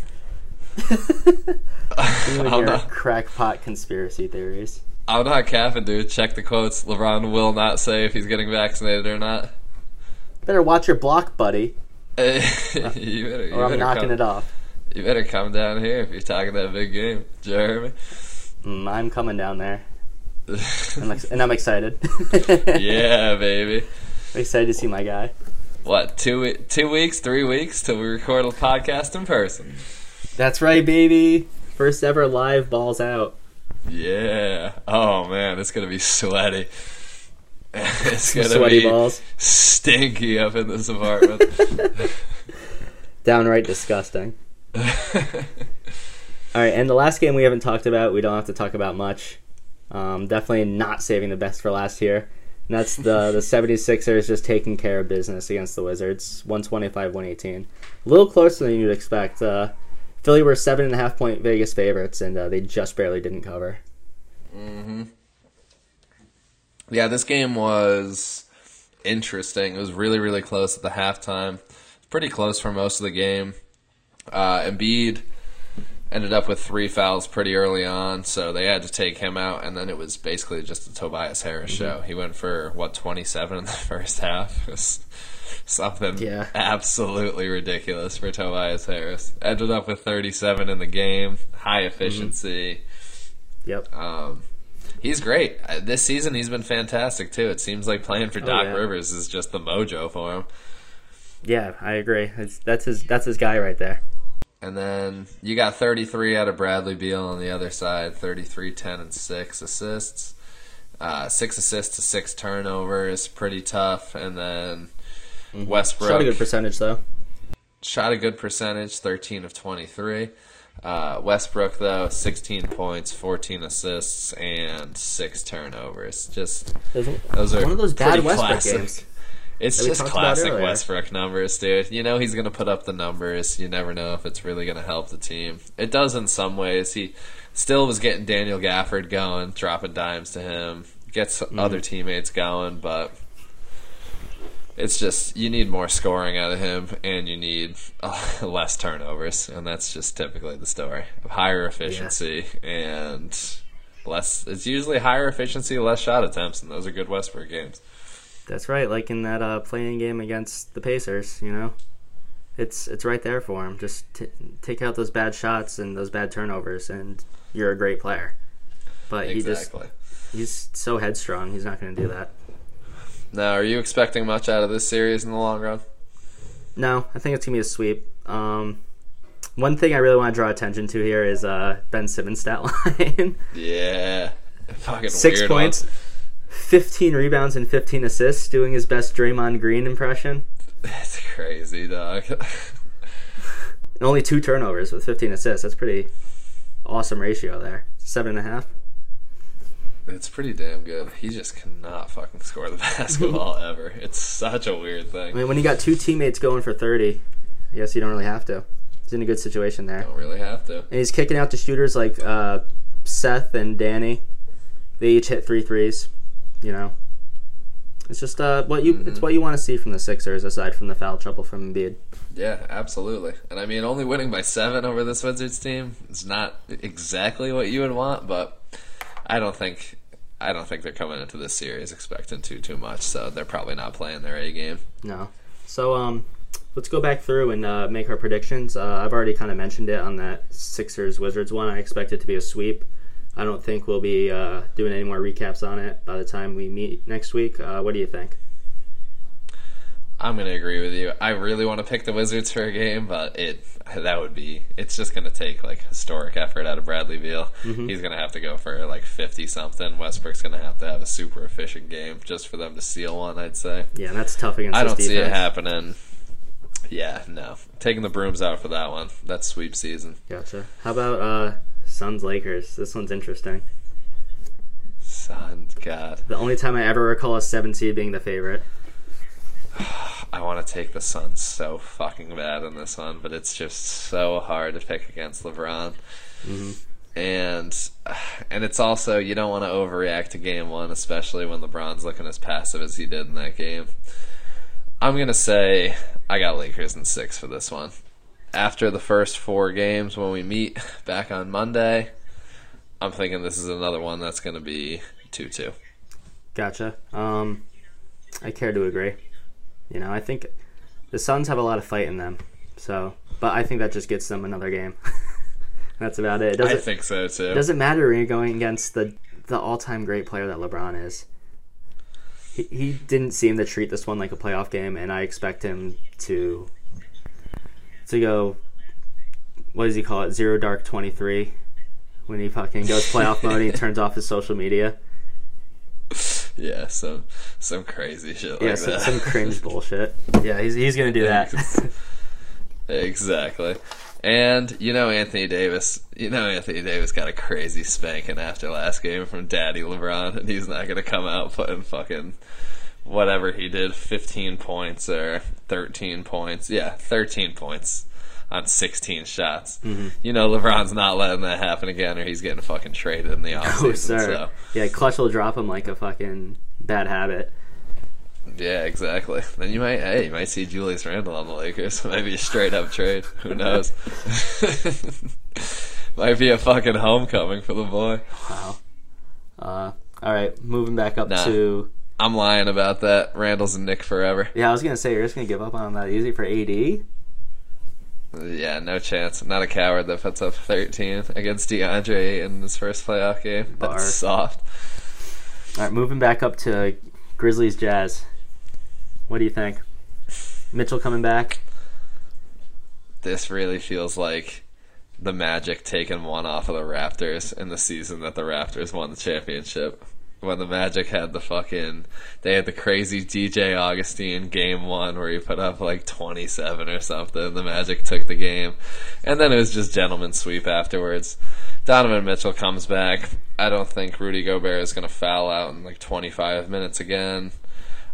You and I'm your not, crackpot conspiracy theories. I'm not capping, dude. Check the quotes. LeBron will not say if he's getting vaccinated or not. Better watch your block, buddy, you better, you or I'm better knocking come, it off. You better come down here if you're talking that big game, Jeremy. Mm, I'm coming down there, I'm ex- and I'm excited. yeah, baby. I'm excited to see my guy. What two two weeks, three weeks till we record a podcast in person? That's right, baby. First ever live balls out. Yeah. Oh man, it's gonna be sweaty. It's gonna Sweaty be balls. stinky up in this apartment. Downright disgusting. All right, and the last game we haven't talked about, we don't have to talk about much. Um, definitely not saving the best for last here. And that's the the 76ers just taking care of business against the Wizards, 125-118. A little closer than you'd expect. Uh, Philly were seven and a half point Vegas favorites, and uh, they just barely didn't cover. Yeah, this game was interesting. It was really, really close at the halftime. Pretty close for most of the game. Uh, Embiid ended up with three fouls pretty early on, so they had to take him out, and then it was basically just a Tobias Harris show. He went for what twenty seven in the first half. Something Yeah. absolutely ridiculous for Tobias Harris. Ended up with thirty seven in the game, high efficiency. Yep. Um, he's great. Uh, This season, he's been fantastic too. It seems like playing for Doc yeah. Rivers is just the mojo for him. Yeah, I agree. It's, that's his. That's his guy right there. And then you got 33 out of Bradley Beal on the other side, 33, 10, and 6 assists. Uh, 6 assists to 6 turnovers, pretty tough. And then Westbrook Shot a good percentage though. shot a good percentage, 13 of 23. Uh, Westbrook, though, 16 points, 14 assists, and 6 turnovers. Just Those are one of those bad Westbrook classic. games. It's just classic. Westbrook numbers, dude. You know he's going to put up the numbers. You never know if it's really going to help the team. It does in some ways. He still was getting Daniel Gafford going, dropping dimes to him, gets Mm-hmm. other teammates going, but it's just you need more scoring out of him, and you need uh, less turnovers, and that's just typically the story of higher efficiency and less. It's usually higher efficiency, less shot attempts, and those are good Westbrook games. That's right. Like in that uh, play-in game against the Pacers, you know, it's it's right there for him. Just t- take out those bad shots and those bad turnovers, and you're a great player. But he just he's so headstrong. He's not going to do that. Now, are you expecting much out of this series in the long run? No, I think it's gonna be a sweep. Um, one thing I really want to draw attention to here is uh, Ben Simmons' stat line: Yeah. Fucking six points, one. fifteen rebounds, and fifteen assists, doing his best Draymond Green impression. That's crazy, dog. Only two turnovers with 15 assists. That's pretty awesome ratio there. Seven and a half. It's pretty damn good. He just cannot fucking score the basketball ever. It's such a weird thing. I mean, when you got two teammates going for 30, I guess you don't really have to. He's in a good situation there. Don't really have to. And he's kicking out to shooters like uh, Seth and Danny. They each hit three threes. You know, it's just uh, what you it's what you want to see from the Sixers aside from the foul trouble from Embiid. Yeah, absolutely. And I mean, only winning by seven over this Wizards team is not exactly what you would want, but I don't think I don't think they're coming into this series expecting too too much. So they're probably not playing their A game. No. So um, let's go back through and uh, make our predictions. Uh, I've already kind of mentioned it on that Sixers Wizards one. I expect it to be a sweep. I don't think we'll be uh, doing any more recaps on it by the time we meet next week. Uh, what do you think? I'm gonna agree with you. I really want to pick the Wizards for a game, but it that would be it's just gonna take like historic effort out of Bradley Beal. He's gonna have to go for like fifty something. Westbrook's gonna have to have a super efficient game just for them to steal one. I'd say. Yeah, that's tough against. I don't see it happening. Yeah, no. Taking the brooms out for that one. That's sweep season. Gotcha. How about uh, Suns Lakers? This one's interesting. Suns, God. The only time I ever recall a seven seed being the favorite. I want to take the Suns so fucking bad in this one, but it's just so hard to pick against LeBron. And and it's also you don't want to overreact to game one, especially when LeBron's looking as passive as he did in that game. I'm gonna say I got Lakers in six for this one. After the first four games, when we meet back on Monday, I'm thinking this is another one that's gonna be two two. Gotcha. Um, I care to agree. You know, I think the Suns have a lot of fight in them. So, but I think that just gets them another game. That's about it. It I doesn't think so too. doesn't matter when you're going against the the all time great player that LeBron is. He he didn't seem to treat this one like a playoff game, and I expect him to to go. What does he call it? Zero dark twenty three. When he fucking goes playoff mode, and he turns off his social media. Yeah, some some crazy shit like that. Yeah, some, that. some cringe bullshit. Yeah, he's he's gonna do that. exactly. And you know Anthony Davis, you know Anthony Davis got a crazy spanking after last game from Daddy LeBron, and he's not gonna come out putting fucking whatever he did, fifteen points or thirteen points. Yeah, thirteen points on sixteen shots. Mm-hmm. You know LeBron's not letting that happen again, or he's getting fucking traded in the offseason. oh, sir. So Yeah, Klutch will drop him like a fucking bad habit. Yeah, exactly. Then you might, hey, you might see Julius Randle on the Lakers. Maybe a straight up trade. Who knows? might be a fucking homecoming for the boy. Wow. Uh, all right, moving back up Nah. to I'm lying about that. Randle's a Knick forever. yeah. I was gonna say you're just gonna give up on that easy for AD. Yeah, no chance. Not a coward that puts up 13 against DeAndre in his first playoff game. That's Bar. soft. All right, moving back up to Grizzlies Jazz. What do you think? Mitchell coming back? This really feels like the Magic taking one off of the Raptors in the season that the Raptors won the championship. When the Magic had the fucking, they had the crazy DJ Augustin game one where he put up like 27 or something. The Magic took the game. And then it was just gentleman sweep afterwards. Donovan Mitchell comes back. I don't think Rudy Gobert is going to foul out in like 25 minutes again.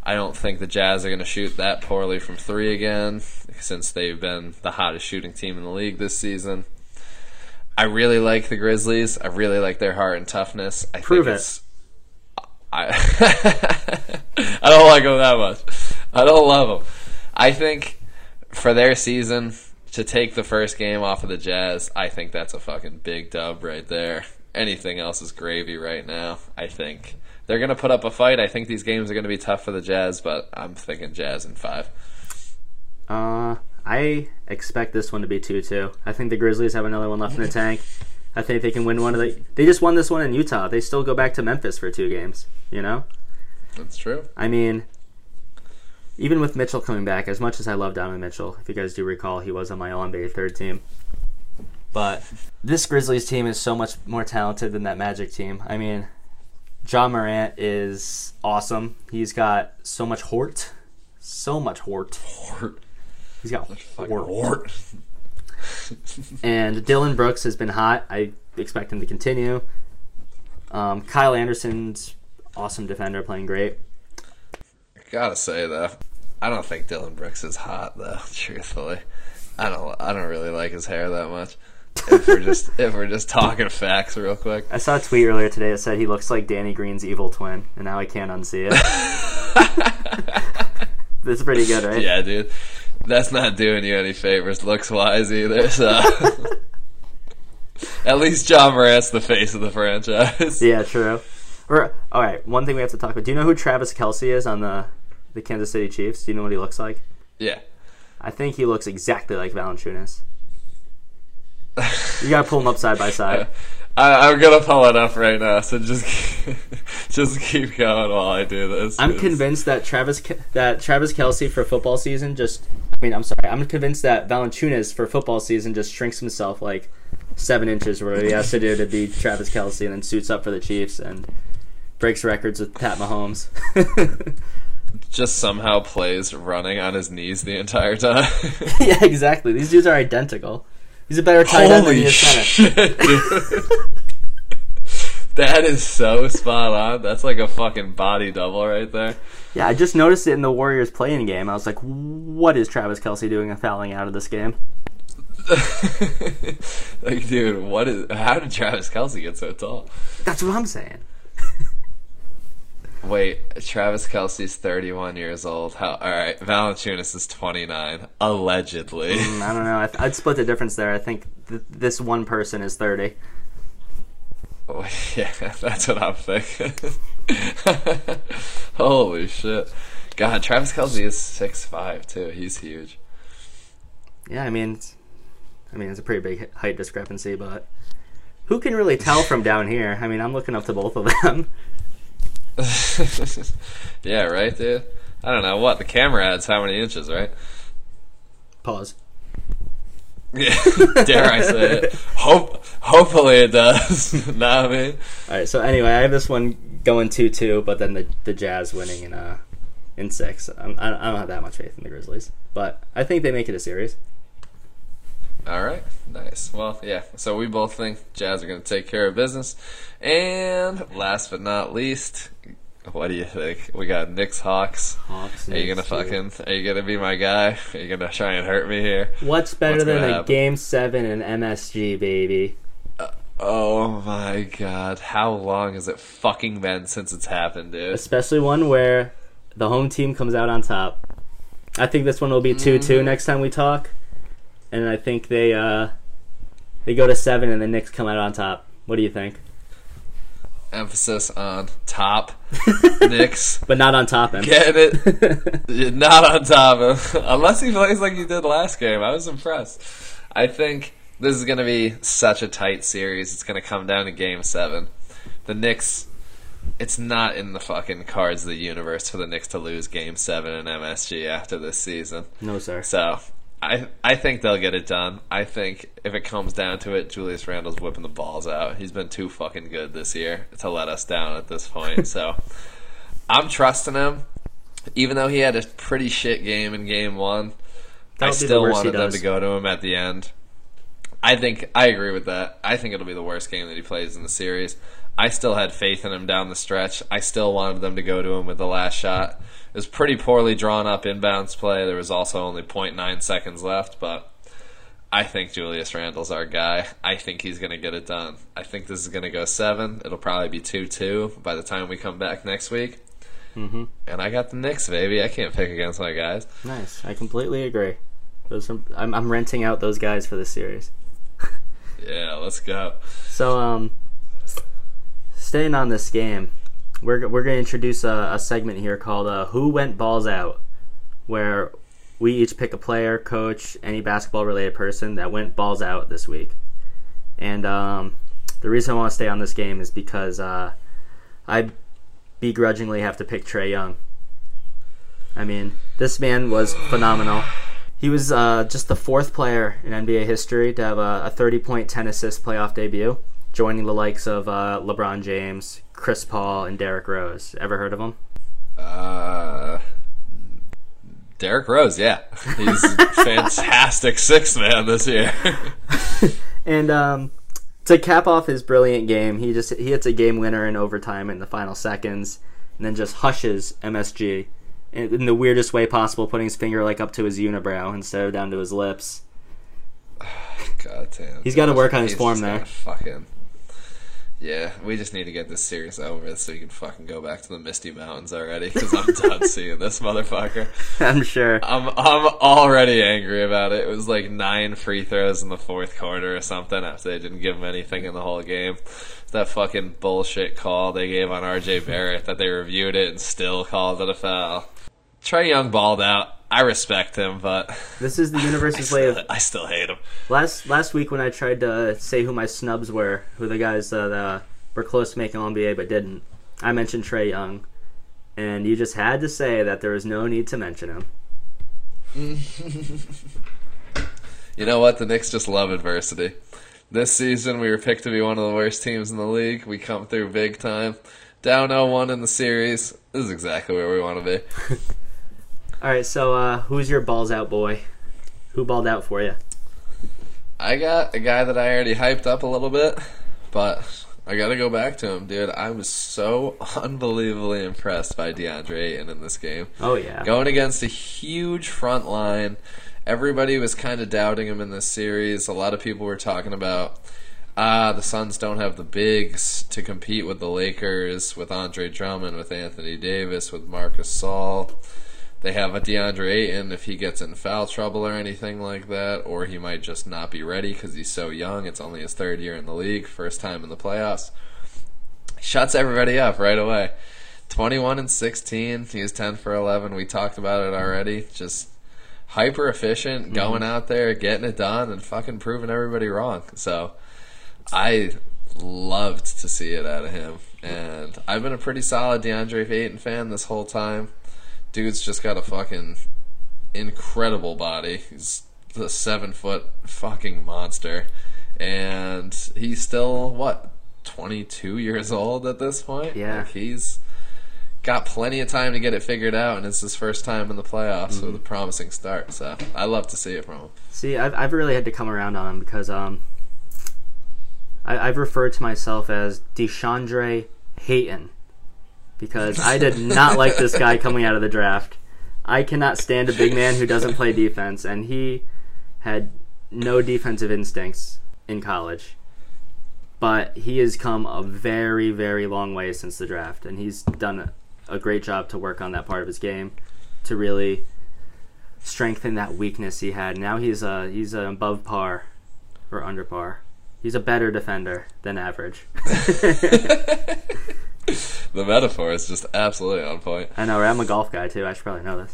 I don't think the Jazz are going to shoot that poorly from three again, since they've been the hottest shooting team in the league this season. I really like the Grizzlies. I really like their heart and toughness. I Prove think it. it's. I I don't like them that much. I don't love them. I think for their season to take the first game off of the Jazz, I think that's a fucking big dub right there. Anything else is gravy right now. I think they're gonna put up a fight. I think these games are gonna be tough for the Jazz, but I'm thinking Jazz in five. Uh, I expect this one to be two two. I think the Grizzlies have another one left in the tank. I think they can win one of the. They just won this one in Utah. They still go back to Memphis for two games. You know. That's true. I mean, even with Mitchell coming back, as much as I love Donovan Mitchell, if you guys do recall, he was on my All NBA third team. But this Grizzlies team is so much more talented than that Magic team. I mean, Ja Morant is awesome. He's got so much hort, so much hort. Hort. He's got hort. Hort. And Dillon Brooks has been hot. I expect him to continue. Um, Kyle Anderson's awesome defender, playing great. Gotta say though, I don't think Dillon Brooks is hot though. Truthfully, I don't. I don't really like his hair that much. If we're just if we're just talking facts real quick. I saw a tweet earlier today that said he looks like Danny Green's evil twin, and now I can't unsee it. That's pretty good, right? Yeah, dude, that's not doing you any favors looks wise either. So. At least Ja Morant's the face of the franchise. Yeah, true. Or all right, one thing we have to talk about. Do you know who Travis Kelce is on the the Kansas City Chiefs? Do you know what he looks like? Yeah. I think he looks exactly like Valanciunas. You gotta pull them up side by side. I, I'm gonna pull it up right now, so just just keep going while I do this. I'm 'cause- convinced that Travis that Travis Kelce for football season just. I mean, I'm sorry. I'm convinced that Valanciunas for football season just shrinks himself like seven inches, where he has to do to be Travis Kelce, and then suits up for the Chiefs and breaks records with Pat Mahomes. just somehow plays running on his knees the entire time. yeah, exactly. These dudes are identical. He's a better tight end than he is shit. That is so spot on. That's like a fucking body double right there. Yeah, I just noticed it in the Warriors play-in game. I was like, what is Travis Kelce doing and fouling out of this game? like, dude, what is? How did Travis Kelce get so tall? That's what I'm saying. Wait, Travis Kelce's 31 years old. How? All right, Valanciunas is 29, allegedly. Mm, I don't know. I th- I'd split the difference there. I think th- this one person is 30. Oh, yeah, that's what I'm thinking. Holy shit! God, Travis Kelsey is 6'5", too. He's huge. Yeah, I mean, I mean, it's a pretty big height discrepancy, but who can really tell from down here? I mean, I'm looking up to both of them. yeah, right, dude. I don't know what the camera adds. How many inches, right? Pause. Yeah, dare I say it? Hope, hopefully it does. what I mean? All right. So anyway, I have this one going two two, but then the the Jazz winning in uh in six. I'm, I I don't have that much faith in the Grizzlies, but I think they make it a series. All right, nice. Well, yeah. So we both think Jazz are going to take care of business. And last but not least, what do you think? We got Knicks Hawks. Hawks. Are you gonna fucking? Are you gonna be my guy? Are you gonna try and hurt me here? What's better What's than a happen? game seven in MSG, baby? Uh, oh my god! How long has it fucking been since it's happened, dude? Especially one where the home team comes out on top. I think this one will be 2 2 mm. next time we talk. And I think they uh they go to seven and the Knicks come out on top. What do you think? Emphasis on top. Knicks But not on top end. getting it. Not on top of unless he plays like he did last game. I was impressed. I think this is going to be such a tight series. It's going to come down to game seven. The Knicks. It's not in the fucking cards of the universe for the Knicks to lose game seven in MSG after this season. no, sir. So I I think they'll get it done. I think if it comes down to it, Julius Randle's whipping the balls out. He's been too fucking good this year to let us down at this point. So I'm trusting him, even though he had a pretty shit game in game one. I That'll the still wanted them to go to him at the end. I think I agree with that. I think it'll be the worst game that he plays in the series. I still had faith in him down the stretch. I still wanted them to go to him with the last shot. It was pretty poorly drawn up inbounds play. There was also only 0.9 seconds left, but I think Julius Randle's our guy. I think he's going to get it done. I think this is going to go seven. It'll probably be 2 2 by the time we come back next week. hmm And I got the Knicks, baby. I can't pick against my guys. Nice. I completely agree. Those are, I'm, I'm renting out those guys for this series. Yeah, let's go. So, um, staying on this game, we're, we're to introduce a, a segment here called uh, Who Went Balls Out, where we each pick a player, coach, any basketball related person that went balls out this week. And um, the reason I want to stay on this game is because uh, I begrudgingly have to pick Trae Young. I mean, this man was phenomenal. He was uh, just the fourth player in NBA history to have a, a 30 point, 10 assist playoff debut, joining the likes of uh, LeBron James, Chris Paul, and Derrick Rose. Ever heard of them? Uh, Derrick Rose, yeah. He's fantastic sixth man this year. And um, to cap off his brilliant game, he just he hits a game winner in overtime in the final seconds, and then just hushes MSG in, in the weirdest way possible, putting his finger like up to his unibrow instead of down to his lips. God damn. He's gotta work on his form there. gotta Fucking. Yeah, we just need to get this series over so we can fucking go back to the Misty Mountains already because I'm done seeing this motherfucker. I'm sure. I'm I'm already angry about it. It was like nine free throws in the fourth quarter or something after they didn't give him anything in the whole game. That fucking bullshit call they gave on RJ Barrett that they reviewed it and still called it a foul. Trae Young balled out. I respect him, but This is the universe's way of I still hate him. Last last week when I tried to say who my snubs were, who the guys that uh, were close to making All NBA but didn't, I mentioned Trae Young, and you just had to say that there was no need to mention him. You know what? The Knicks just love adversity. This season, we were picked to be one of the worst teams in the league. We come through big time. Down 0-1 in the series. This is exactly where we want to be. All right, so uh, who's your balls out boy? Who balled out for you? I got a guy that I already hyped up a little bit, but I gotta go back to him, dude. I was so unbelievably impressed by DeAndre Ayton in this game. Oh yeah. Going against a huge front line. Everybody was kind of doubting him in this series. A lot of people were talking about, ah, the Suns don't have the bigs to compete with the Lakers, with Andre Drummond, with Anthony Davis, with Marc Gasol. They have a DeAndre Ayton if he gets in foul trouble or anything like that, or he might just not be ready because he's so young. It's only his third year in the league, first time in the playoffs. Shuts everybody up right away. 21 and 16. He was 10 for 11. We talked about it already. Just hyper efficient, mm-hmm. going out there, getting it done, and fucking proving everybody wrong. So I loved to see it out of him. And I've been a pretty solid DeAndre Ayton fan this whole time. Dude's just got a fucking incredible body. He's the seven foot fucking monster. And he's still, what, 22 years old at this point? Yeah. Like he's got plenty of time to get it figured out, and it's his first time in the playoffs with a promising start. So I love to see it from him. See, I've, I've really had to come around on him because um, I, I've referred to myself as Deshandre Hayton because I did not like this guy coming out of the draft. I cannot stand a big man who doesn't play defense, and he had no defensive instincts in college. But he has come a very, very long way since the draft, and he's done a, a great job to work on that part of his game to really strengthen that weakness he had. Now he's uh he's uh, above par or under par. He's a better defender than average. The metaphor is just absolutely on point. I know, right? I'm a golf guy too. I should probably know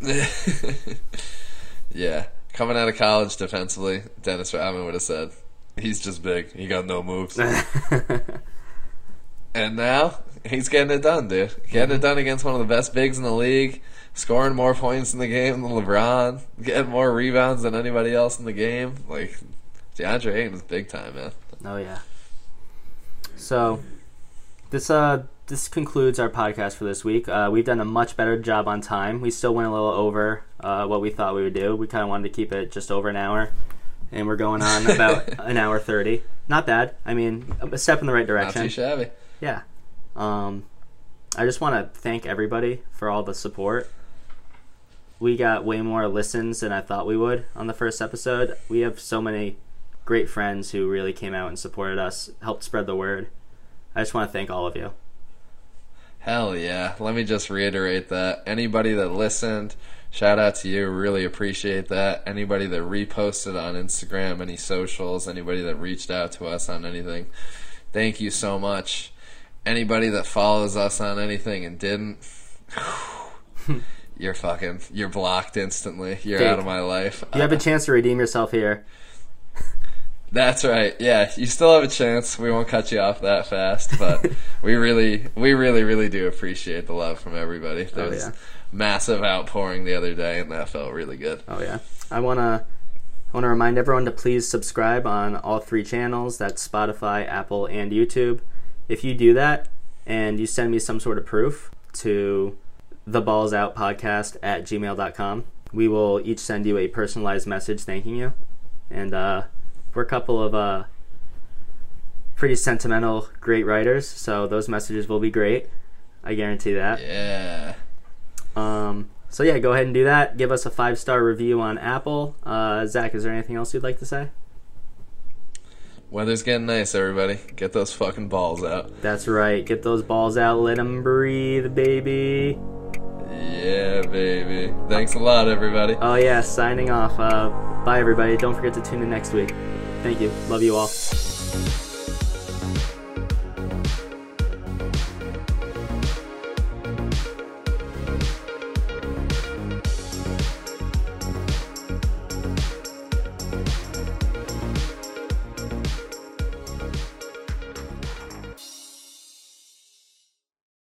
this. yeah. Coming out of college defensively, Dennis Rodman would have said, he's just big. He got no moves. and now, he's getting it done, dude. Getting it mm-hmm. done against one of the best bigs in the league, scoring more points in the game than LeBron, getting more rebounds than anybody else in the game. Like, DeAndre Ayton is big time, man. oh yeah. So this uh this concludes our podcast for this week. Uh, we've done a much better job on time. We still went a little over uh, what we thought we would do. We kind of wanted to keep it just over an hour, and we're going on about an hour thirty. Not bad. I mean, a step in the right direction. Not too shabby. Yeah. Um, I just want to thank everybody for all the support. We got way more listens than I thought we would on the first episode. We have so many great friends who really came out and supported us, helped spread the word. I just want to thank all of you. Hell yeah. Let me just reiterate that. Anybody that listened, shout out to you. Really appreciate that. Anybody that reposted on Instagram, any socials, anybody that reached out to us on anything, thank you so much. Anybody that follows us on anything and didn't, you're fucking, you're blocked instantly. You're out of my life. You have a chance to redeem yourself here. That's right. Yeah, you still have a chance. We won't cut you off that fast, but we really, we really, really do appreciate the love from everybody. There Oh, was yeah. massive outpouring the other day, and that felt really good. Oh yeah. I wanna I wanna remind everyone to please subscribe on all three channels. That's Spotify, Apple, and YouTube. If you do that and you send me some sort of proof to the balls out podcast at gmail.com, we will each send you a personalized message thanking you. And uh, we're a couple of uh, pretty sentimental, great writers, so those messages will be great. I guarantee that. Yeah. Um, so yeah, go ahead and do that. Give us a five star review on Apple. Uh, Zach, is there anything else you'd like to say? Weather's getting nice, everybody. Get those fucking balls out. That's right. Get those balls out. Let them breathe, baby. Yeah, baby. Thanks a lot, everybody. Oh yeah, signing off. Uh, bye everybody. Don't forget to tune in next week. Thank you. Love you all.